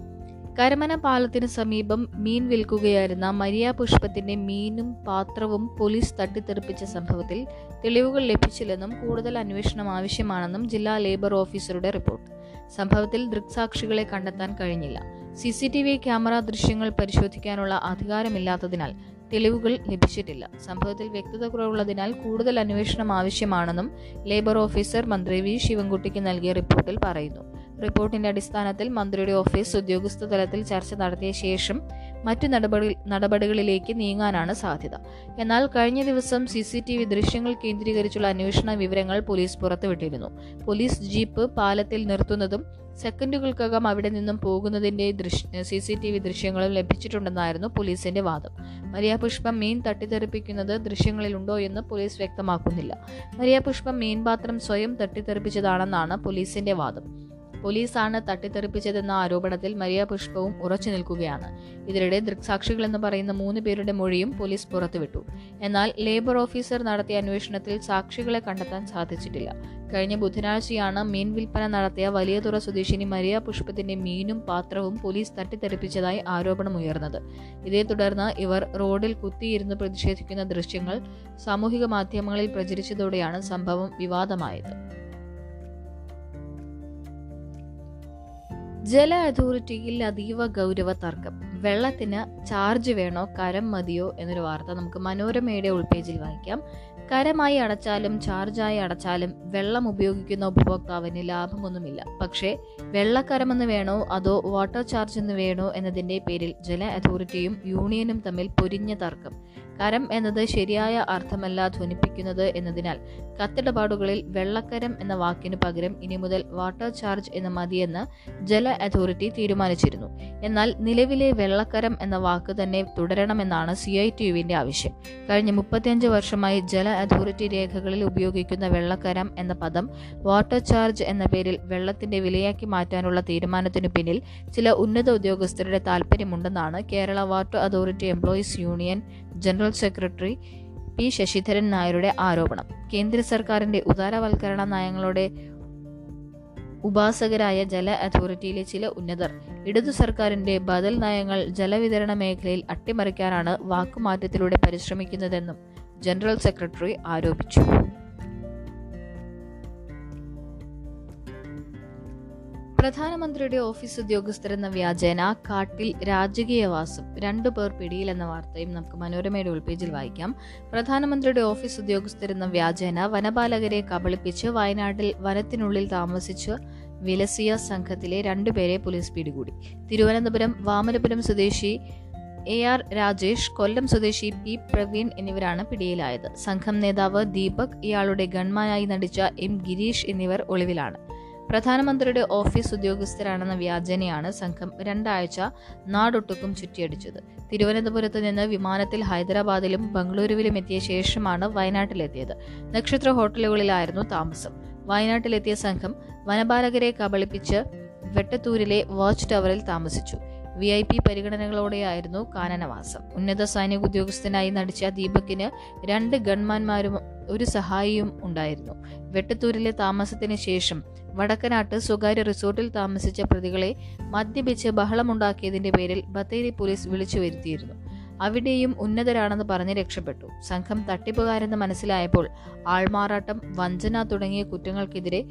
കരമന പാലത്തിന് സമീപം മീൻ വിൽക്കുകയായിരുന്ന മരിയ പുഷ്പത്തിന്റെ മീനും പാത്രവും പോലീസ് തട്ടിത്തെറിപ്പിച്ച സംഭവത്തിൽ തെളിവുകൾ ലഭിച്ചില്ലെന്നും കൂടുതൽ അന്വേഷണം ആവശ്യമാണെന്നും ജില്ലാ ലേബർ ഓഫീസറുടെ റിപ്പോർട്ട്. സംഭവത്തിൽ ദൃക്സാക്ഷികളെ കണ്ടെത്താൻ കഴിഞ്ഞില്ല. C C T V camera ദൃശ്യങ്ങൾ പരിശോധിക്കാനുള്ള അധികാരമില്ലാത്തതിനാൽ തെളിവുകൾ ലഭിച്ചിട്ടില്ല. സംഭവത്തിൽ വ്യക്തത കുറവുള്ളതിനാൽ കൂടുതൽ അന്വേഷണം ആവശ്യമാണെന്നും ലേബർ ഓഫീസർ മന്ത്രി വി. ശിവൻകുട്ടിക്ക് നൽകിയ റിപ്പോർട്ടിൽ പറയുന്നു. റിപ്പോർട്ടിന്റെ അടിസ്ഥാനത്തിൽ മന്ത്രിയുടെ ഓഫീസ് ഉദ്യോഗസ്ഥ തലത്തിൽ ചർച്ച നടത്തിയ ശേഷം മറ്റു നടപടി നടപടികളിലേക്ക് നീങ്ങാനാണ് സാധ്യത. എന്നാൽ കഴിഞ്ഞ ദിവസം സി സി ടി വി ദൃശ്യങ്ങൾ കേന്ദ്രീകരിച്ചുള്ള അന്വേഷണ വിവരങ്ങൾ പോലീസ് പുറത്തുവിട്ടിരുന്നു. പോലീസ് ജീപ്പ് പാലത്തിൽ നിർത്തുന്നതും സെക്കൻഡുകൾക്കകം അവിടെ നിന്നും പോകുന്നതിന്റെ ദൃശ്യ സി സി ടി വി ദൃശ്യങ്ങളും ലഭിച്ചിട്ടുണ്ടെന്നായിരുന്നു പോലീസിന്റെ വാദം. മരിയ പുഷ്പം മീൻ തട്ടിത്തെറിപ്പിക്കുന്നത് ദൃശ്യങ്ങളിലുണ്ടോ എന്ന് പോലീസ് വ്യക്തമാക്കുന്നില്ല. മരിയ പുഷ്പം മീൻ സ്വയം തട്ടിത്തെറിപ്പിച്ചതാണെന്നാണ് പോലീസിന്റെ വാദം. പോലീസാണ് തട്ടിത്തെറിപ്പിച്ചതെന്ന ആരോപണത്തിൽ മരിയ പുഷ്പവും ഉറച്ചു നിൽക്കുകയാണ്. ഇതിനിടെ ദൃക്സാക്ഷികൾ എന്ന് പറയുന്ന മൂന്ന് പേരുടെ മൊഴിയും പോലീസ് പുറത്തുവിട്ടു. എന്നാൽ ലേബർ ഓഫീസർ നടത്തിയ അന്വേഷണത്തിൽ സാക്ഷികളെ കണ്ടെത്താൻ സാധിച്ചിട്ടില്ല. കഴിഞ്ഞ ബുധനാഴ്ചയാണ് മീൻ വിൽപ്പന നടത്തിയ വലിയതുറ സ്വദേശിനി മരിയ പുഷ്പത്തിന്റെ മീനും പാത്രവും പോലീസ് തട്ടിത്തെറിപ്പിച്ചതായി ആരോപണമുയർന്നത്. ഇതേ തുടർന്ന് ഇവർ റോഡിൽ കുത്തിയിരുന്ന് പ്രതിഷേധിക്കുന്ന ദൃശ്യങ്ങൾ സാമൂഹിക മാധ്യമങ്ങളിൽ പ്രചരിച്ചതോടെയാണ് സംഭവം വിവാദമായത്. ജല അതോറിറ്റിയിൽ അതീവ ഗൗരവ തർക്കം വെള്ളത്തിന് ചാർജ് വേണോ കരം മതിയോ എന്നൊരു വാർത്ത നമുക്ക് മനോരമയുടെ ഉൾപേജിൽ വായിക്കാം. കരമായി അടച്ചാലും ചാർജായി അടച്ചാലും വെള്ളം ഉപയോഗിക്കുന്ന ഉപഭോക്താവിന് ലാഭമൊന്നുമില്ല. പക്ഷേ വെള്ളക്കരമെന്ന് വേണോ അതോ വാട്ടർ ചാർജ് എന്ന് വേണോ എന്നതിന്റെ പേരിൽ ജല അതോറിറ്റിയും യൂണിയനും തമ്മിൽ പൊരിഞ്ഞ തർക്കം. കരം എന്നത് ശരിയായ അർത്ഥമല്ല ധ്വനിപ്പിക്കുന്നത് എന്നതിനാൽ കത്തിടപാടുകളിൽ വെള്ളക്കരം എന്ന വാക്കിനു പകരം ഇനി മുതൽ വാട്ടർ ചാർജ് എന്ന് മതിയെന്ന് ജല അതോറിറ്റി തീരുമാനിച്ചിരുന്നു. എന്നാൽ നിലവിലെ വെള്ളക്കരം എന്ന വാക്ക് തന്നെ തുടരണമെന്നാണ് സി ഐ ടി യുവിന്റെ ആവശ്യം. കഴിഞ്ഞ മുപ്പത്തിയഞ്ച് വർഷമായി ജല അതോറിറ്റി രേഖകളിൽ ഉപയോഗിക്കുന്ന വെള്ളക്കരം എന്ന പദം വാട്ടർ ചാർജ് എന്ന പേരിൽ വെള്ളത്തിന്റെ വിലയാക്കി മാറ്റാനുള്ള തീരുമാനത്തിനു പിന്നിൽ ചില ഉന്നത ഉദ്യോഗസ്ഥരുടെ താൽപ്പര്യമുണ്ടെന്നാണ് Kerala water authority employees union general secretary P Sasidharan Nair ആരോപണം. കേന്ദ്ര സർക്കാരിന്റെ ഉദാരവൽക്കരണ നയങ്ങളുടെ ഉപാസകരായ ജല അതോറിറ്റിയിലെ ചില ഉന്നതർ ഇടതു സർക്കാരിന്റെ ബദൽ നയങ്ങൾ ജലവിതരണ മേഖലയിൽ അട്ടിമറിക്കാനാണ് വാക്കുമാറ്റത്തിലൂടെ പരിശ്രമിക്കുന്നതെന്നും ജനറൽ സെക്രട്ടറി ആരോപിച്ചു. പ്രധാനമന്ത്രിയുടെ ഓഫീസ് ഉദ്യോഗസ്ഥരെന്ന വ്യാജേന കാട്ടിൽ രാജകീയവാസം. രണ്ടു പേർ പിടിയിലെന്ന വാർത്തയും നമുക്ക് മനോരമയുടെ ഉൾപേജിൽ വായിക്കാം. പ്രധാനമന്ത്രിയുടെ ഓഫീസ് ഉദ്യോഗസ്ഥരെന്ന വ്യാജേന വനപാലകരെ കബളിപ്പിച്ച് വയനാട്ടിൽ വനത്തിനുള്ളിൽ താമസിച്ച് വിലസിയ സംഘത്തിലെ രണ്ടുപേരെ പോലീസ് പിടികൂടി. തിരുവനന്തപുരം വാമനപുരം സ്വദേശി എ ആർ രാജേഷ് കൊല്ലം സ്വദേശി പി പ്രവീൺ എന്നിവരാണ് പിടിയിലായത്. സംഘം നേതാവ് ദീപക് ഇയാളുടെ ഗൺമാനായി നടിച്ച എം ഗിരീഷ് എന്നിവർ ഒളിവിലാണ്. പ്രധാനമന്ത്രിയുടെ ഓഫീസ് ഉദ്യോഗസ്ഥരാണെന്ന വ്യാജനയാണ് സംഘം രണ്ടാഴ്ച നാടൊട്ടുക്കും ചുറ്റിയടിച്ചത്. തിരുവനന്തപുരത്ത് നിന്ന് വിമാനത്തിൽ ഹൈദരാബാദിലും ബംഗളൂരുവിലും എത്തിയ ശേഷമാണ് വയനാട്ടിലെത്തിയത്. നക്ഷത്ര ഹോട്ടലുകളിലായിരുന്നു താമസം. വയനാട്ടിലെത്തിയ സംഘം വനപാലകരെ കബളിപ്പിച്ച് വെട്ടത്തൂരിലെ വാച്ച് ടവറിൽ താമസിച്ചു. വി ഐ പി പരിഗണനകളോടെയായിരുന്നു കാനനവാസം. ഉന്നത സൈനിക ഉദ്യോഗസ്ഥനായി നടിച്ച ദീപക്കിന് രണ്ട് ഗൺമാന്മാരും ഒരു സഹായിയും ഉണ്ടായിരുന്നു. വെട്ടത്തൂരിലെ താമസത്തിന് ശേഷം വടക്കനാട്ട് സ്വകാര്യ റിസോർട്ടിൽ താമസിച്ച പ്രതികളെ മദ്യപിച്ച് ബഹളമുണ്ടാക്കിയതിന്റെ പേരിൽ ബത്തേരി പോലീസ് വിളിച്ചു വരുത്തിയിരുന്നു. അവിടെയും ഉന്നതരാണെന്ന് പറഞ്ഞ് രക്ഷപ്പെട്ടു. സംഘം തട്ടിപ്പുകാരെന്ന് മനസ്സിലായപ്പോൾ ആൾമാറാട്ടം വഞ്ചന തുടങ്ങിയ കുറ്റങ്ങൾക്കെതിരെ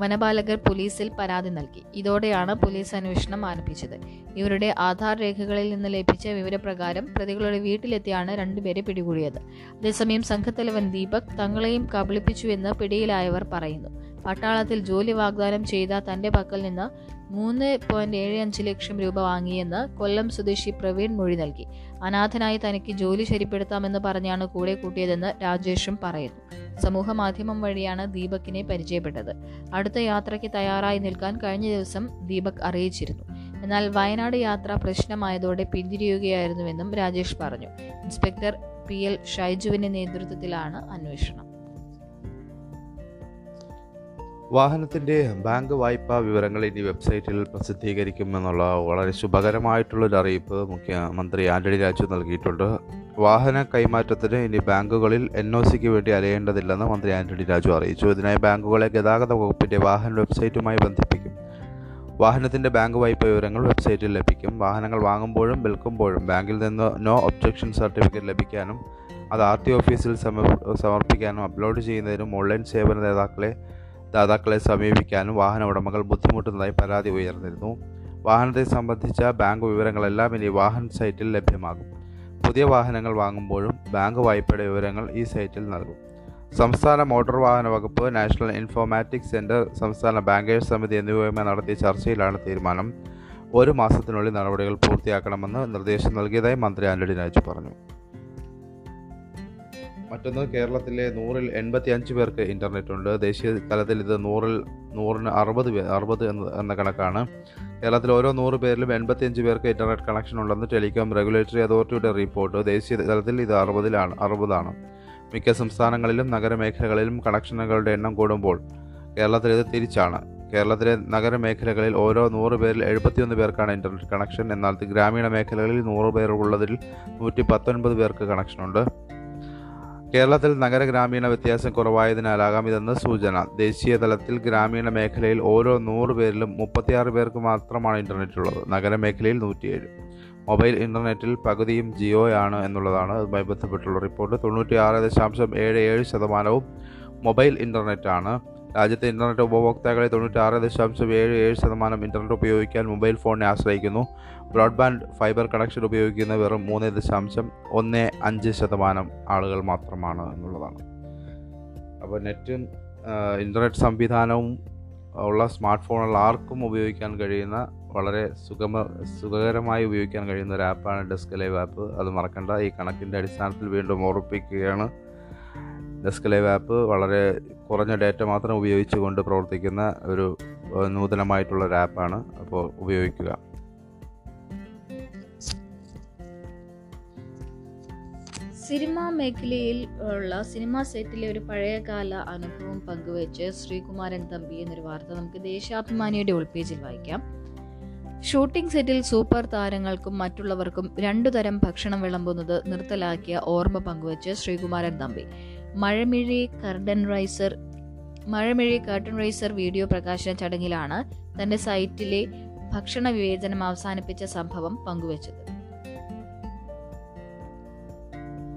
വനപാലകർ പോലീസിൽ പരാതി നൽകി. ഇതോടെയാണ് പോലീസ് അന്വേഷണം ആരംഭിച്ചത്. ഇവരുടെ ആധാർ രേഖകളിൽ നിന്ന് ലഭിച്ച വിവരപ്രകാരം പ്രതികളുടെ വീട്ടിലെത്തിയാണ് രണ്ടുപേരെ പിടികൂടിയത്. അതേസമയം സംഘത്തലവൻ ദീപക് തങ്ങളെയും കബളിപ്പിച്ചുവെന്ന് പിടിയിലായവർ പറയുന്നു. പട്ടാളത്തിൽ ജോലി വാഗ്ദാനം ചെയ്ത തന്റെ പക്കൽ നിന്ന് മൂന്ന് പോയിന്റ് ഏഴ് അഞ്ച് ലക്ഷം രൂപ വാങ്ങിയെന്ന് കൊല്ലം സ്വദേശി പ്രവീൺ മൊഴി നൽകി. അനാഥനായി തനിക്ക് ജോലി ശരിപ്പെടുത്താമെന്ന് പറഞ്ഞാണ് കൂടെ കൂട്ടിയതെന്ന് രാജേഷും പറയുന്നു. സമൂഹ മാധ്യമം വഴിയാണ് ദീപക്കിനെ പരിചയപ്പെട്ടത്. അടുത്ത യാത്രയ്ക്ക് തയ്യാറായി നിൽക്കാൻ കഴിഞ്ഞ ദിവസം ദീപക് അറിയിച്ചിരുന്നു. എന്നാൽ വയനാട് യാത്ര പ്രശ്നമായതോടെ പിന്തിരിയുകയായിരുന്നുവെന്നും രാജേഷ് പറഞ്ഞു. ഇൻസ്പെക്ടർ പി എൽ ഷൈജുവിന്റെ നേതൃത്വത്തിലാണ് അന്വേഷണം. വാഹനത്തിന്റെ ബാങ്ക് വായ്പാ വിവരങ്ങൾ ഇനി വെബ്സൈറ്റിൽ പ്രസിദ്ധീകരിക്കുമെന്നുള്ള വളരെ ശുഭകരമായിട്ടുള്ളൊരു അറിയിപ്പ് മുഖ്യമന്ത്രി ആന്റണി രാജു നൽകിയിട്ടുണ്ട്. വാഹന കൈമാറ്റത്തിന് ഇനി ബാങ്കുകളിൽ എൻ ഒ സിക്ക് വേണ്ടി അലയേണ്ടതില്ലെന്ന് മന്ത്രി ആന്റണി രാജു അറിയിച്ചു. ഇതിനായി ബാങ്കുകളെ ഗതാഗത വകുപ്പിന്റെ വാഹന വെബ്സൈറ്റുമായി ബന്ധിപ്പിക്കും. വാഹനത്തിന്റെ ബാങ്ക് വായ്പ വിവരങ്ങൾ വെബ്സൈറ്റിൽ ലഭിക്കും. വാഹനങ്ങൾ വാങ്ങുമ്പോഴും വിൽക്കുമ്പോഴും ബാങ്കിൽ നിന്ന് നോ ഒബ്ജക്ഷൻ സർട്ടിഫിക്കറ്റ് ലഭിക്കാനും അത് ആർ ടി ഓഫീസിൽ സമർപ്പിക്കാനും അപ്ലോഡ് ചെയ്യുന്നതിനും ഓൺലൈൻ സേവന നേതാക്കളെ ദാതാക്കളെ സമീപിക്കാനും വാഹന ഉടമകൾ ബുദ്ധിമുട്ടുന്നതായി പരാതി ഉയർന്നിരുന്നു. വാഹനത്തെ സംബന്ധിച്ച ബാങ്ക് വിവരങ്ങളെല്ലാം ഇനി വാഹന സൈറ്റിൽ ലഭ്യമാകും. പുതിയ വാഹനങ്ങൾ വാങ്ങുമ്പോഴും ബാങ്ക് വായ്പയുടെ വിവരങ്ങൾ ഈ സൈറ്റിൽ നൽകും. സംസ്ഥാന മോട്ടോർ വാഹന വകുപ്പ് നാഷണൽ ഇൻഫോർമാറ്റിക്സ് സെന്റർ സംസ്ഥാന ബാങ്കേഴ്സ് സമിതി എന്നിവയുമായി നടത്തിയ ചർച്ചയിലാണ് തീരുമാനം. ഒരു മാസത്തിനുള്ളിൽ നടപടികൾ പൂർത്തിയാക്കണമെന്ന് നിർദ്ദേശം നൽകിയതായി മന്ത്രി ആന്റണി രാജു പറഞ്ഞു. മറ്റൊന്ന് കേരളത്തിലെ നൂറിൽ എൺപത്തി അഞ്ച് പേർക്ക് ഇന്റർനെറ്റ് ഉണ്ട്. ദേശീയ തലത്തിൽ ഇത് നൂറിൽ നൂറിന് അറുപത് പേർ അറുപത് എന്ന എന്ന കണക്കാണ്. കേരളത്തിൽ ഓരോ നൂറ് പേരിലും എൺപത്തിയഞ്ച് പേർക്ക് ഇന്റർനെറ്റ് കണക്ഷൻ ഉണ്ടെന്ന് ടെലികോം റെഗുലേറ്ററി അതോറിറ്റിയുടെ റിപ്പോർട്ട് ദേശീയ തലത്തിൽ ഇത് അറുപതിലാണ് അറുപതാണ്. മിക്ക സംസ്ഥാനങ്ങളിലും നഗരമേഖലകളിലും കണക്ഷനുകളുടെ എണ്ണം കൂടുമ്പോൾ കേരളത്തിൽ ഇത് തിരിച്ചാണ്. കേരളത്തിലെ നഗരമേഖലകളിൽ ഓരോ നൂറ് പേരിൽ എഴുപത്തിയൊന്ന് പേർക്കാണ് ഇന്റർനെറ്റ് കണക്ഷൻ എന്നാൽ ഗ്രാമീണ മേഖലകളിൽ നൂറ് പേർ ഉള്ളതിൽ നൂറ്റി പത്തൊൻപത് പേർക്ക് കണക്ഷനുണ്ട് കേരളത്തിൽ നഗര ഗ്രാമീണ വ്യത്യാസം കുറവായതിനാലാകാം ഇതെന്ന് സൂചന. ദേശീയ തലത്തിൽ ഗ്രാമീണ മേഖലയിൽ ഓരോ നൂറ് പേരിലും മുപ്പത്തിയാറ് പേർക്ക് മാത്രമാണ് ഇന്റർനെറ്റ് ഉള്ളത് നഗരമേഖലയിൽ നൂറ്റിയേഴ്. മൊബൈൽ ഇന്റർനെറ്റിൽ പകുതിയും ജിയോയാണ് എന്നുള്ളതാണ് അതുമായി ബന്ധപ്പെട്ടുള്ള റിപ്പോർട്ട്. തൊണ്ണൂറ്റിയാറ് ദശാംശം ഏഴ് ഏഴ് ശതമാനവും മൊബൈൽ ഇന്റർനെറ്റാണ് രാജ്യത്തെ ഇന്റർനെറ്റ് ഉപഭോക്താക്കളെ തൊണ്ണൂറ്റാറ് ദശാംശം ഏഴ് ഏഴ് ശതമാനം ഇന്റർനെറ്റ് ഉപയോഗിക്കാൻ മൊബൈൽ ഫോണിനെ ആശ്രയിക്കുന്നു. ബ്രോഡ്ബാൻഡ് ഫൈബർ കണക്ഷൻ ഉപയോഗിക്കുന്ന വെറും മൂന്ന് ദശാംശം ഒന്ന് അഞ്ച് ശതമാനം ആളുകൾ മാത്രമാണ് എന്നുള്ളതാണ്. അപ്പോൾ നെറ്റും ഇന്റർനെറ്റ് സംവിധാനവും ഉള്ള സ്മാർട്ട് ഫോണുകൾ ആർക്കും ഉപയോഗിക്കാൻ കഴിയുന്ന വളരെ സുഗമ സുഖകരമായി ഉപയോഗിക്കാൻ കഴിയുന്ന ഒരു ആപ്പാണ് ഡെസ്ക് ലൈവ് ആപ്പ്. അത് മറക്കണ്ട. ഈ കണക്കിന്റെ അടിസ്ഥാനത്തിൽ വീണ്ടും ഓർപ്പിക്കുകയാണ് ഡെസ്ക് ലൈവ് ആപ്പ് വളരെ കുറഞ്ഞ ഡേറ്റ മാത്രം ഉപയോഗിച്ചുകൊണ്ട് പ്രവർത്തിക്കുന്ന ഒരു നൂതനമായിട്ടുള്ള ഒരു ആപ്പാണ് അപ്പോൾ ഉപയോഗിക്കുക. സിനിമാ മേഖലയിൽ ഉള്ള സിനിമാ സെറ്റിലെ ഒരു പഴയകാല അനുഭവം പങ്കുവെച്ച് ശ്രീകുമാരൻ തമ്പി എന്നൊരു വാർത്ത നമുക്ക് ദേശാഭിമാനിയുടെ ഉൾപേജിൽ വായിക്കാം. ഷൂട്ടിംഗ് സെറ്റിൽ സൂപ്പർ താരങ്ങൾക്കും മറ്റുള്ളവർക്കും രണ്ടു തരം ഭക്ഷണം വിളമ്പുന്നത് നിർത്തലാക്കിയ ഓർമ്മ പങ്കുവച്ച് Sreekumaran Thampi. Mazhamizhi curtain raiser Mazhamizhi curtain raiser video പ്രകാശന ചടങ്ങിലാണ് തന്റെ സൈറ്റിലെ ഭക്ഷണ വിവേചനം അവസാനിപ്പിച്ച സംഭവം പങ്കുവച്ചത്.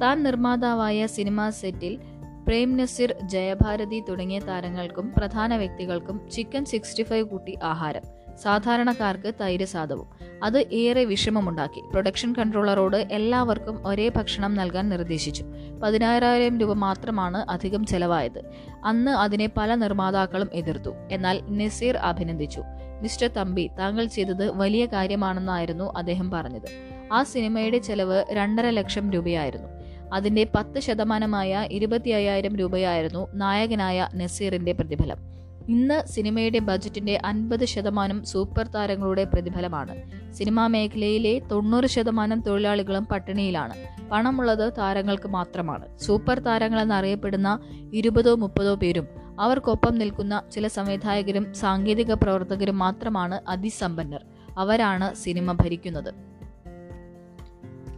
താൻ നിർമ്മാതാവായ സിനിമാ സെറ്റിൽ പ്രേം നസീർ ജയഭാരതി തുടങ്ങിയ താരങ്ങൾക്കും പ്രധാന വ്യക്തികൾക്കും ചിക്കൻ സിക്സ്റ്റി ഫൈവ് കൂട്ടി ആഹാരം. സാധാരണക്കാർക്ക് തൈര് സാധവും അത് ഏറെ വിഷമമുണ്ടാക്കി. പ്രൊഡക്ഷൻ കൺട്രോളറോട് എല്ലാവർക്കും ഒരേ ഭക്ഷണം നൽകാൻ നിർദ്ദേശിച്ചു. പതിനായിരം രൂപ മാത്രമാണ് അധികം ചെലവായത്. അന്ന് അതിനെ പല നിർമ്മാതാക്കളും എതിർത്തു. എന്നാൽ നസീർ അഭിനന്ദിച്ചു. മിസ്റ്റർ തമ്പി താങ്കൾ ചെയ്തത് വലിയ കാര്യമാണെന്നായിരുന്നു അദ്ദേഹം പറഞ്ഞത്. ആ സിനിമയുടെ ചെലവ് രണ്ടര ലക്ഷം രൂപയായിരുന്നു. അതിന്റെ പത്ത് ശതമാനമായ ഇരുപത്തി അയ്യായിരം രൂപയായിരുന്നു നായകനായ നസീറിന്റെ പ്രതിഫലം. ഇന്ന് സിനിമയുടെ ബജറ്റിന്റെ അൻപത് ശതമാനം സൂപ്പർ താരങ്ങളുടെ പ്രതിഫലമാണ്. സിനിമാ മേഖലയിലെ തൊണ്ണൂറ് ശതമാനം തൊഴിലാളികളും പട്ടിണിയിലാണ്. പണമുള്ളത് താരങ്ങൾക്ക് മാത്രമാണ്. സൂപ്പർ താരങ്ങളെന്നറിയപ്പെടുന്ന ഇരുപതോ മുപ്പതോ പേരും അവർക്കൊപ്പം നിൽക്കുന്ന ചില സംവിധായകരും സാങ്കേതിക പ്രവർത്തകരും മാത്രമാണ് അതിസമ്പന്നർ. അവരാണ് സിനിമ ഭരിക്കുന്നത്.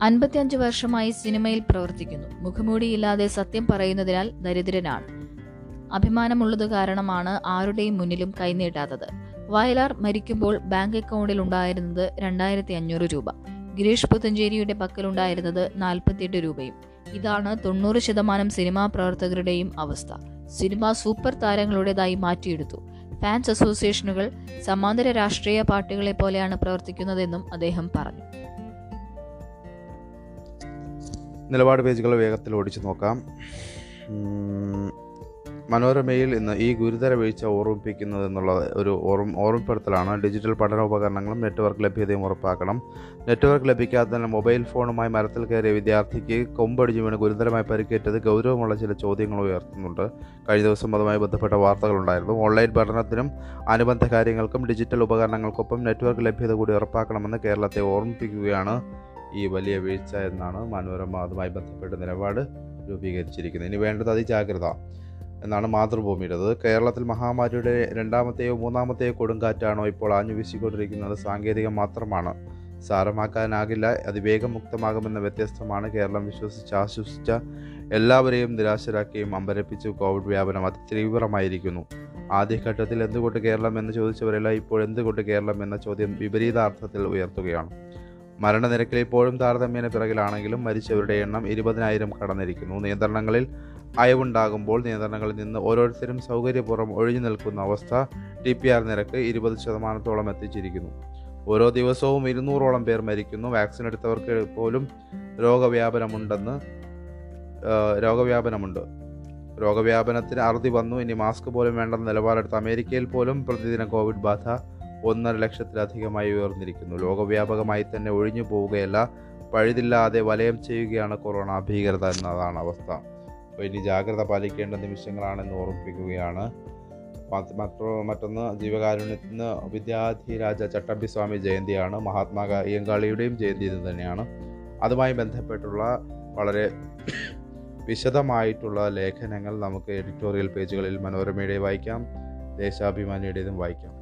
അൻപത്തിയഞ്ച് വർഷമായി സിനിമയിൽ പ്രവർത്തിക്കുന്നു. മുഖമൂടിയില്ലാതെ സത്യം പറയുന്നതിനാൽ ദരിദ്രനാണ്. അഭിമാനമുള്ളത് കാരണമാണ് ആരുടെയും മുന്നിലും കൈനീട്ടാത്തത്. വയലാർ മരിക്കുമ്പോൾ ബാങ്ക് അക്കൗണ്ടിൽ ഉണ്ടായിരുന്നത് രണ്ടായിരത്തി അഞ്ഞൂറ് രൂപ. ഗിരീഷ് പുത്തഞ്ചേരിയുടെ പക്കലുണ്ടായിരുന്നത് നാൽപ്പത്തിയെട്ട് രൂപയും. ഇതാണ് തൊണ്ണൂറ് ശതമാനം സിനിമാ പ്രവർത്തകരുടെയും അവസ്ഥ. സിനിമ സൂപ്പർ താരങ്ങളുടേതായി മാറ്റിയെടുത്തു. ഫാൻസ് അസോസിയേഷനുകൾ സമാന്തര രാഷ്ട്രീയ പാർട്ടികളെ പോലെയാണ് പ്രവർത്തിക്കുന്നതെന്നും അദ്ദേഹം പറഞ്ഞു. നിലപാട് പേജുകൾ വേഗത്തിൽ ഓടിച്ചു നോക്കാം. മനോരമയിൽ ഇന്ന് ഈ ഗുരുതര വീഴ്ച ഓർമ്മിപ്പിക്കുന്നത് എന്നുള്ള ഒരു ഓർമ്മ ഓർമ്മപ്പെടുത്തലാണ്. ഡിജിറ്റൽ പഠന ഉപകരണങ്ങളും നെറ്റ്വർക്ക് ലഭ്യതയും ഉറപ്പാക്കണം. നെറ്റ്വർക്ക് ലഭിക്കാത്തതിനാൽ മൊബൈൽ ഫോണുമായി മരത്തിൽ കയറിയ വിദ്യാർത്ഥിക്ക് കൊമ്പടിഞ്ഞു വീണ് ഗുരുതരമായി പരിക്കേറ്റത് ഗൗരവമുള്ള ചില ചോദ്യങ്ങൾ ഉയർത്തുന്നുണ്ട്. കഴിഞ്ഞ ദിവസം അതുമായി ബന്ധപ്പെട്ട വാർത്തകളുണ്ടായിരുന്നു. ഓൺലൈൻ പഠനത്തിനും അനുബന്ധ കാര്യങ്ങൾക്കും ഡിജിറ്റൽ ഉപകരണങ്ങൾക്കൊപ്പം നെറ്റ്വർക്ക് ലഭ്യത കൂടി ഉറപ്പാക്കണമെന്ന് കേരളത്തെ ഓർമ്മിപ്പിക്കുകയാണ് ഈ വലിയ വീഴ്ച എന്നാണ് മനോരമ അതുമായി ബന്ധപ്പെട്ട നിലപാട് രൂപീകരിച്ചിരിക്കുന്നത്. ഇനി വേണ്ടത് അതിജാഗ്രത. എന്നാണ് മാതൃഭൂമിയുടേത് കേരളത്തിൽ മഹാമാരിയുടെ രണ്ടാമത്തെയോ മൂന്നാമത്തെയോ കൊടുങ്കാറ്റാണോ ഇപ്പോൾ ആഞ്ഞു വീശിക്കൊണ്ടിരിക്കുന്നത്? സാങ്കേതികം മാത്രമാണ് സാരമാക്കാനാകില്ല. അതിവേഗം മുക്തമാകുമെന്ന വ്യത്യസ്തമാണ് കേരളം വിശ്വസിച്ച് ആശ്വസിച്ച എല്ലാവരെയും നിരാശരാക്കിയും അമ്പരപ്പിച്ച് കോവിഡ് വ്യാപനം അതിതീവ്രമായിരിക്കുന്നു. ആദ്യഘട്ടത്തിൽ എന്തുകൊണ്ട് കേരളം എന്ന് ചോദിച്ചവരെല്ലാം ഇപ്പോൾ എന്തുകൊണ്ട് കേരളം എന്ന ചോദ്യം വിപരീതാർത്ഥത്തിൽ ഉയർത്തുകയാണ്. മരണനിരക്കിൽ ഇപ്പോഴും താരതമ്യേന പിറകിലാണെങ്കിലും മരിച്ചവരുടെ എണ്ണം ഇരുപതിനായിരം കടന്നിരിക്കുന്നു. നിയന്ത്രണങ്ങളിൽ അയവുണ്ടാകുമ്പോൾ നിയന്ത്രണങ്ങളിൽ നിന്ന് ഓരോരുത്തരും സൗകര്യപൂർവം ഒഴിഞ്ഞു നിൽക്കുന്ന അവസ്ഥ ടി പി ആർ നിരക്ക് ഇരുപത് ശതമാനത്തോളം എത്തിച്ചിരിക്കുന്നു. ഓരോ ദിവസവും ഇരുന്നൂറോളം പേർ മരിക്കുന്നു. വാക്സിൻ എടുത്തവർക്ക് പോലും രോഗവ്യാപനമുണ്ടെന്ന് രോഗവ്യാപനമുണ്ട്. രോഗവ്യാപനത്തിന് അറുതി വന്നു. ഇനി മാസ്ക് പോലും വേണ്ടെന്ന നിലപാടെടുത്ത അമേരിക്കയിൽ പോലും പ്രതിദിന കോവിഡ് ബാധ ഒന്നര ലക്ഷത്തിലധികമായി ഉയർന്നിരിക്കുന്നു. ലോകവ്യാപകമായി തന്നെ ഒഴിഞ്ഞു പോവുകയല്ല പഴുതില്ലാതെ വലയം ചെയ്യുകയാണ് കൊറോണ ഭീകരത എന്നതാണ് അവസ്ഥ. ഇനി ജാഗ്രത പാലിക്കേണ്ട നിമിഷങ്ങളാണെന്ന് ഓർമ്മിപ്പിക്കുകയാണ്. മറ്റ് മറ്റോ മറ്റൊന്ന് ജീവകാരുണ്യത്തിന് വിദ്യാധിരാജ ചട്ടമ്പി സ്വാമി ജയന്തിയാണ്. മഹാത്മാ അയ്യങ്കാളിയുടെയും ജയന്തി ഇത് തന്നെയാണ്. അതുമായി ബന്ധപ്പെട്ടുള്ള വളരെ വിശദമായിട്ടുള്ള ലേഖനങ്ങൾ നമുക്ക് എഡിറ്റോറിയൽ പേജുകളിൽ മനോരമയുടെയും വായിക്കാം ദേശാഭിമാനിയുടേതും വായിക്കാം.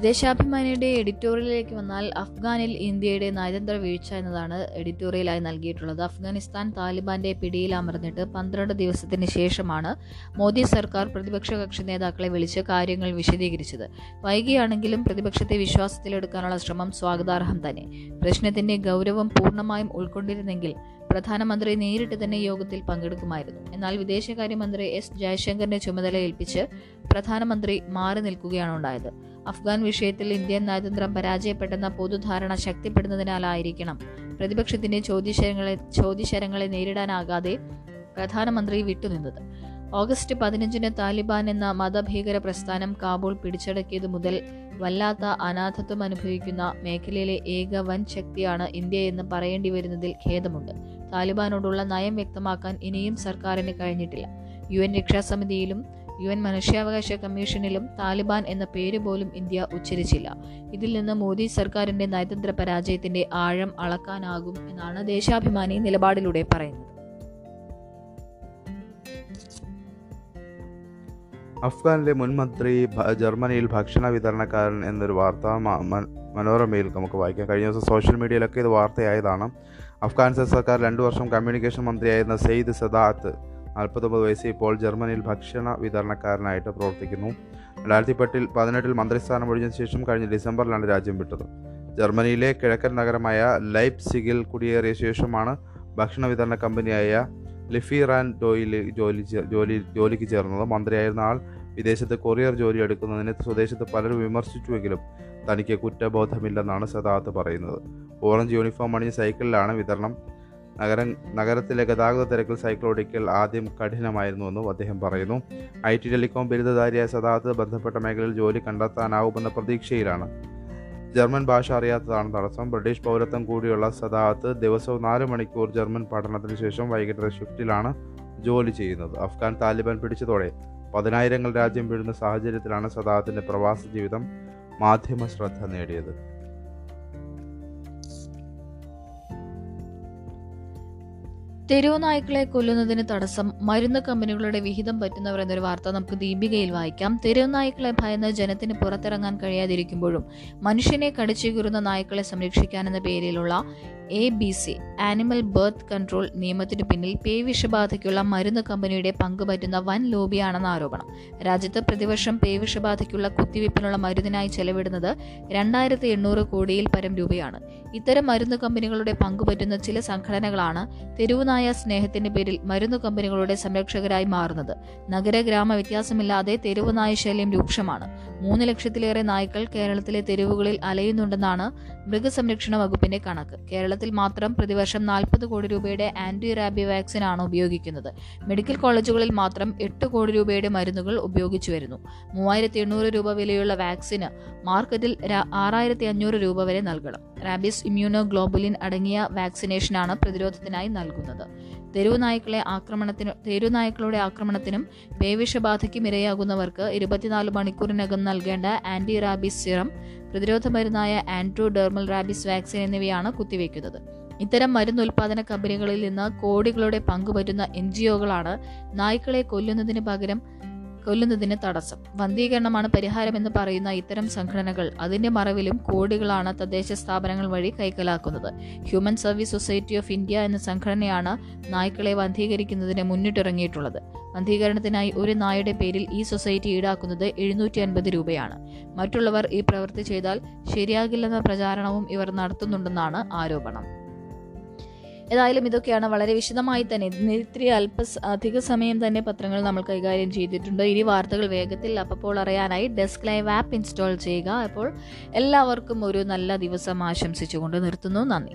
ദേശാഭിമാനിയുടെ എഡിറ്റോറിയലിലേക്ക് വന്നാൽ അഫ്ഗാനിൽ ഇന്ത്യയുടെ നയതന്ത്ര വീഴ്ച എന്നതാണ് എഡിറ്റോറിയലായി നൽകിയിട്ടുള്ളത്. അഫ്ഗാനിസ്ഥാൻ താലിബാന്റെ പിടിയിൽ അമർന്നിട്ട് പന്ത്രണ്ട് ദിവസത്തിന് ശേഷമാണ് മോദി സർക്കാർ പ്രതിപക്ഷ കക്ഷി നേതാക്കളെ വിളിച്ച് കാര്യങ്ങൾ വിശദീകരിച്ചത്. വൈകിയാണെങ്കിലും പ്രതിപക്ഷത്തെ വിശ്വാസത്തിലെടുക്കാനുള്ള ശ്രമം സ്വാഗതാർഹം തന്നെ. പ്രശ്നത്തിന്റെ ഗൗരവം പൂർണമായും ഉൾക്കൊണ്ടിരുന്നെങ്കിൽ പ്രധാനമന്ത്രി നേരിട്ട് തന്നെ യോഗത്തിൽ പങ്കെടുക്കുമായിരുന്നു. എന്നാൽ വിദേശകാര്യമന്ത്രി എസ് ജയശങ്കറിന്റെ ചുമതല ഏൽപ്പിച്ച് പ്രധാനമന്ത്രി മാറി നിൽക്കുകയാണ് ഉണ്ടായത്. അഫ്ഗാൻ വിഷയത്തിൽ ഇന്ത്യൻ നയതന്ത്രം പരാജയപ്പെട്ടെന്ന പൊതുധാരണ ശക്തിപ്പെടുന്നതിനാലായിരിക്കണം. പ്രതിപക്ഷത്തിന്റെ ചോദ്യശരങ്ങളെ ചോദ്യശരങ്ങളെ നേരിടാനാകാതെ പ്രധാനമന്ത്രി വിട്ടുനിന്നത്. ഓഗസ്റ്റ് പതിനഞ്ചിന് താലിബാൻ എന്ന മതഭീകര പ്രസ്ഥാനം കാബൂൾ പിടിച്ചടക്കിയത് മുതൽ വല്ലാത്ത അനാഥത്വം അനുഭവിക്കുന്ന മേഖലയിലെ ഏക വൻ ശക്തിയാണ് ഇന്ത്യ എന്ന് പറയേണ്ടി വരുന്നതിൽ ഖേദമുണ്ട്. താലിബാനോടുള്ള നയം വ്യക്തമാക്കാൻ ഇനിയും സർക്കാരിന് കഴിഞ്ഞിട്ടില്ല. യു എൻ രക്ഷാസമിതിയിലും യു എൻ മനുഷ്യാവകാശ കമ്മീഷനിലും താലിബാൻ എന്ന പേര് പോലും ഇന്ത്യ ഉച്ചരിച്ചില്ല. ഇതിൽ നിന്ന് മോദി സർക്കാരിന്റെ നയതന്ത്ര പരാജയത്തിന്റെ ആഴം അളക്കാനാകും എന്നാണ് ദേശാഭിമാനി നിലപാടിലൂടെ പറയുന്നത്. അഫ്ഗാനിലെ മുൻ മന്ത്രി ജർമ്മനിയിൽ ഭക്ഷണ വിതരണക്കാരൻ എന്നൊരു വാർത്ത മനോരമയിൽ നമുക്ക് വായിക്കാം. കഴിഞ്ഞ ദിവസം സോഷ്യൽ മീഡിയയിലൊക്കെ ഇത് വാർത്തയായതാണ്. അഫ്ഗാനിസ്ഥാൻ സർക്കാർ രണ്ടു വർഷം കമ്മ്യൂണിക്കേഷൻ മന്ത്രിയായിരുന്ന സെയ്ദ് സദാത്ത് നാൽപ്പത്തൊമ്പത് വയസ്സിൽ ഇപ്പോൾ ജർമ്മനിയിൽ ഭക്ഷണ വിതരണക്കാരനായിട്ട് പ്രവർത്തിക്കുന്നു. രണ്ടായിരത്തി പത്തിൽ പതിനെട്ടിൽ മന്ത്രിസ്ഥാനം ഒഴിഞ്ഞ ശേഷം കഴിഞ്ഞ ഡിസംബറിലാണ് രാജ്യം വിട്ടത്. ജർമ്മനിയിലെ കിഴക്കൻ നഗരമായ ലൈപ്സിഗിൽ കുടിയേറിയ ശേഷമാണ് ഭക്ഷണ വിതരണ കമ്പനിയായ ലിഫിറാൻ ഡോയിൽ ജോലി ജോലി ജോലിക്ക് ചേർന്നത്. മന്ത്രിയായിരുന്ന ആൾ വിദേശത്ത് കൊറിയർ ജോലി എടുക്കുന്നതിനെ സ്വദേശത്ത് പലരും വിമർശിച്ചുവെങ്കിലും തനിക്ക് കുറ്റബോധമില്ലെന്നാണ് സദാത്ത് പറയുന്നത്. ഓറഞ്ച് യൂണിഫോം അണിഞ്ഞ സൈക്കിളിലാണ് വിതരണം. നഗരം നഗരത്തിലെ ഗതാഗത തിരക്കിൽ സൈക്കിൾ ഓടിക്കൽ ആദ്യം കഠിനമായിരുന്നുവെന്നും അദ്ദേഹം പറയുന്നു. ഐ ടി ടെലികോം ബിരുദധാരിയായ സദാത്ത് ബന്ധപ്പെട്ട മേഖലയിൽ ജോലി കണ്ടെത്താനാവുമെന്ന പ്രതീക്ഷയിലാണ്. ജർമ്മൻ ഭാഷ അറിയാത്തതാണ് തടസ്സം. ബ്രിട്ടീഷ് പൗരത്വം കൂടിയുള്ള സദാത്ത് ദിവസവും നാല് മണിക്കൂർ ജർമ്മൻ പഠനത്തിന് ശേഷം വൈകിട്ട് ഷിഫ്റ്റിലാണ് ജോലി ചെയ്യുന്നത്. അഫ്ഗാൻ താലിബാൻ പിടിച്ചതോടെ പതിനായിരങ്ങൾ രാജ്യം വീഴുന്ന സാഹചര്യത്തിലാണ് സദാത്തിന്റെ പ്രവാസ ജീവിതം മാധ്യമ ശ്രദ്ധ നേടിയത്. തെരുവ് നായ്ക്കളെ കൊല്ലുന്നതിന് തടസ്സം മരുന്ന് കമ്പനികളുടെ വിഹിതം പറ്റുന്നവർ എന്നൊരു വാർത്ത നമുക്ക് ദീപികയിൽ വായിക്കാം. തെരുവ് നായ്ക്കളെ ഭയന്ന് ജനത്തിന് പുറത്തിറങ്ങാൻ കഴിയാതിരിക്കുമ്പോഴും മനുഷ്യനെ കടിച്ചുകീറുന്ന നായ്ക്കളെ സംരക്ഷിക്കാനെന്ന പേരിലുള്ള A B C animal birth control നിയമത്തിന് പിന്നിൽ പേ വിഷബാധയ്ക്കുള്ള മരുന്ന് കമ്പനിയുടെ പങ്ക് പറ്റുന്ന വൻ ലോബിയാണെന്ന ആരോപണം. രാജ്യത്ത് പ്രതിവർഷം പേ വിഷബാധയ്ക്കുള്ള കുത്തിവയ്പ്പിനുള്ള മരുന്നിനായി ചെലവിടുന്നത് രണ്ടായിരത്തി എണ്ണൂറ് കോടിയിൽ പരം രൂപയാണ്. ഇത്തരം മരുന്ന് കമ്പനികളുടെ പങ്കുപറ്റുന്ന ചില സംഘടനകളാണ് തെരുവുനായ സ്നേഹത്തിന്റെ പേരിൽ മരുന്ന് കമ്പനികളുടെ സംരക്ഷകരായി മാറുന്നത്. നഗര ഗ്രാമ വ്യത്യാസമില്ലാതെ തെരുവുനായ ശല്യം രൂക്ഷമാണ്. മൂന്ന് ലക്ഷത്തിലേറെ നായ്ക്കൾ കേരളത്തിലെ തെരുവുകളിൽ അലയുന്നുണ്ടെന്നാണ് മൃഗസംരക്ഷണ വകുപ്പിന്റെ കണക്ക്. കേരളത്തിൽ മാത്രം പ്രതിവർഷം നാൽപ്പത് കോടി രൂപയുടെ ആന്റി റാബി വാക്സിൻ ആണ് ഉപയോഗിക്കുന്നത്. മെഡിക്കൽ കോളേജുകളിൽ മാത്രം എട്ട് കോടി രൂപയുടെ മരുന്നുകൾ ഉപയോഗിച്ചു വരുന്നു. മൂവായിരത്തി എണ്ണൂറ് രൂപ വിലയുള്ള വാക്സിന് മാർക്കറ്റിൽ ആറായിരത്തി അഞ്ഞൂറ് രൂപ വരെ നൽകണം. റാബിസ് ഇമ്മ്യൂണോ ഗ്ലോബുലിൻ അടങ്ങിയ വാക്സിനേഷനാണ് പ്രതിരോധത്തിനായി നൽകുന്നത്. തെരുവ് ആക്രമണത്തിനും ആക്രമണത്തിന് തെരുവ് നായ്ക്കളുടെ ആക്രമണത്തിനും പേവിഷബാധയ്ക്കും ഇരയാകുന്നവർക്ക് ഇരുപത്തിനാല് മണിക്കൂറിനകം നൽകേണ്ട ആന്റി റാബിസ് സിറം പ്രതിരോധ മരുന്നായ ആൻട്രോഡെർമൽ റാബിസ് വാക്സിൻ എന്നിവയാണ് കുത്തിവെക്കുന്നത്. ഇത്തരം മരുന്ന് ഉൽപാദന കമ്പനികളിൽ നിന്ന് കോടികളുടെ പങ്കുപറ്റുന്ന എൻ ജി ഒകളാണ് നായ്ക്കളെ കൊല്ലുന്നതിന് പകരം കൊല്ലുന്നതിന് തടസ്സം. വന്ധീകരണമാണ് പരിഹാരമെന്ന് പറയുന്ന ഇത്തരം സംഘടനകൾ അതിന്റെ മറവിലും കോടികളാണ് തദ്ദേശ സ്ഥാപനങ്ങൾ വഴി കൈക്കലാക്കുന്നത്. Human service society of India എന്ന സംഘടനയാണ് നായ്ക്കളെ വന്ധീകരിക്കുന്നതിന് മുന്നിട്ടിറങ്ങിയിട്ടുള്ളത്. വന്ധീകരണത്തിനായി ഒരു നായയുടെ പേരിൽ ഈ സൊസൈറ്റി ഈടാക്കുന്നത് എഴുന്നൂറ്റി അൻപത് രൂപയാണ്. മറ്റുള്ളവർ ഈ പ്രവൃത്തി ചെയ്താൽ ശരിയാകില്ലെന്ന പ്രചാരണവും ഇവർ നടത്തുന്നുണ്ടെന്നാണ് ആരോപണം. ഏതായാലും ഇതൊക്കെയാണ് വളരെ വിശദമായി തന്നെ. ഇത്തിരി അല്പ അധിക സമയം തന്നെ പത്രങ്ങൾ നമ്മൾ കൈകാര്യം ചെയ്തിട്ടുണ്ട്. ഇനി വാർത്തകൾ വേഗത്തിൽ അപ്പോൾ അറിയാനായി ഡെസ്ക് ലൈവ് ആപ്പ് ഇൻസ്റ്റാൾ ചെയ്യുക. അപ്പോൾ എല്ലാവർക്കും ഒരു നല്ല ദിവസം ആശംസിച്ചുകൊണ്ട് നിർത്തുന്നു. നന്ദി.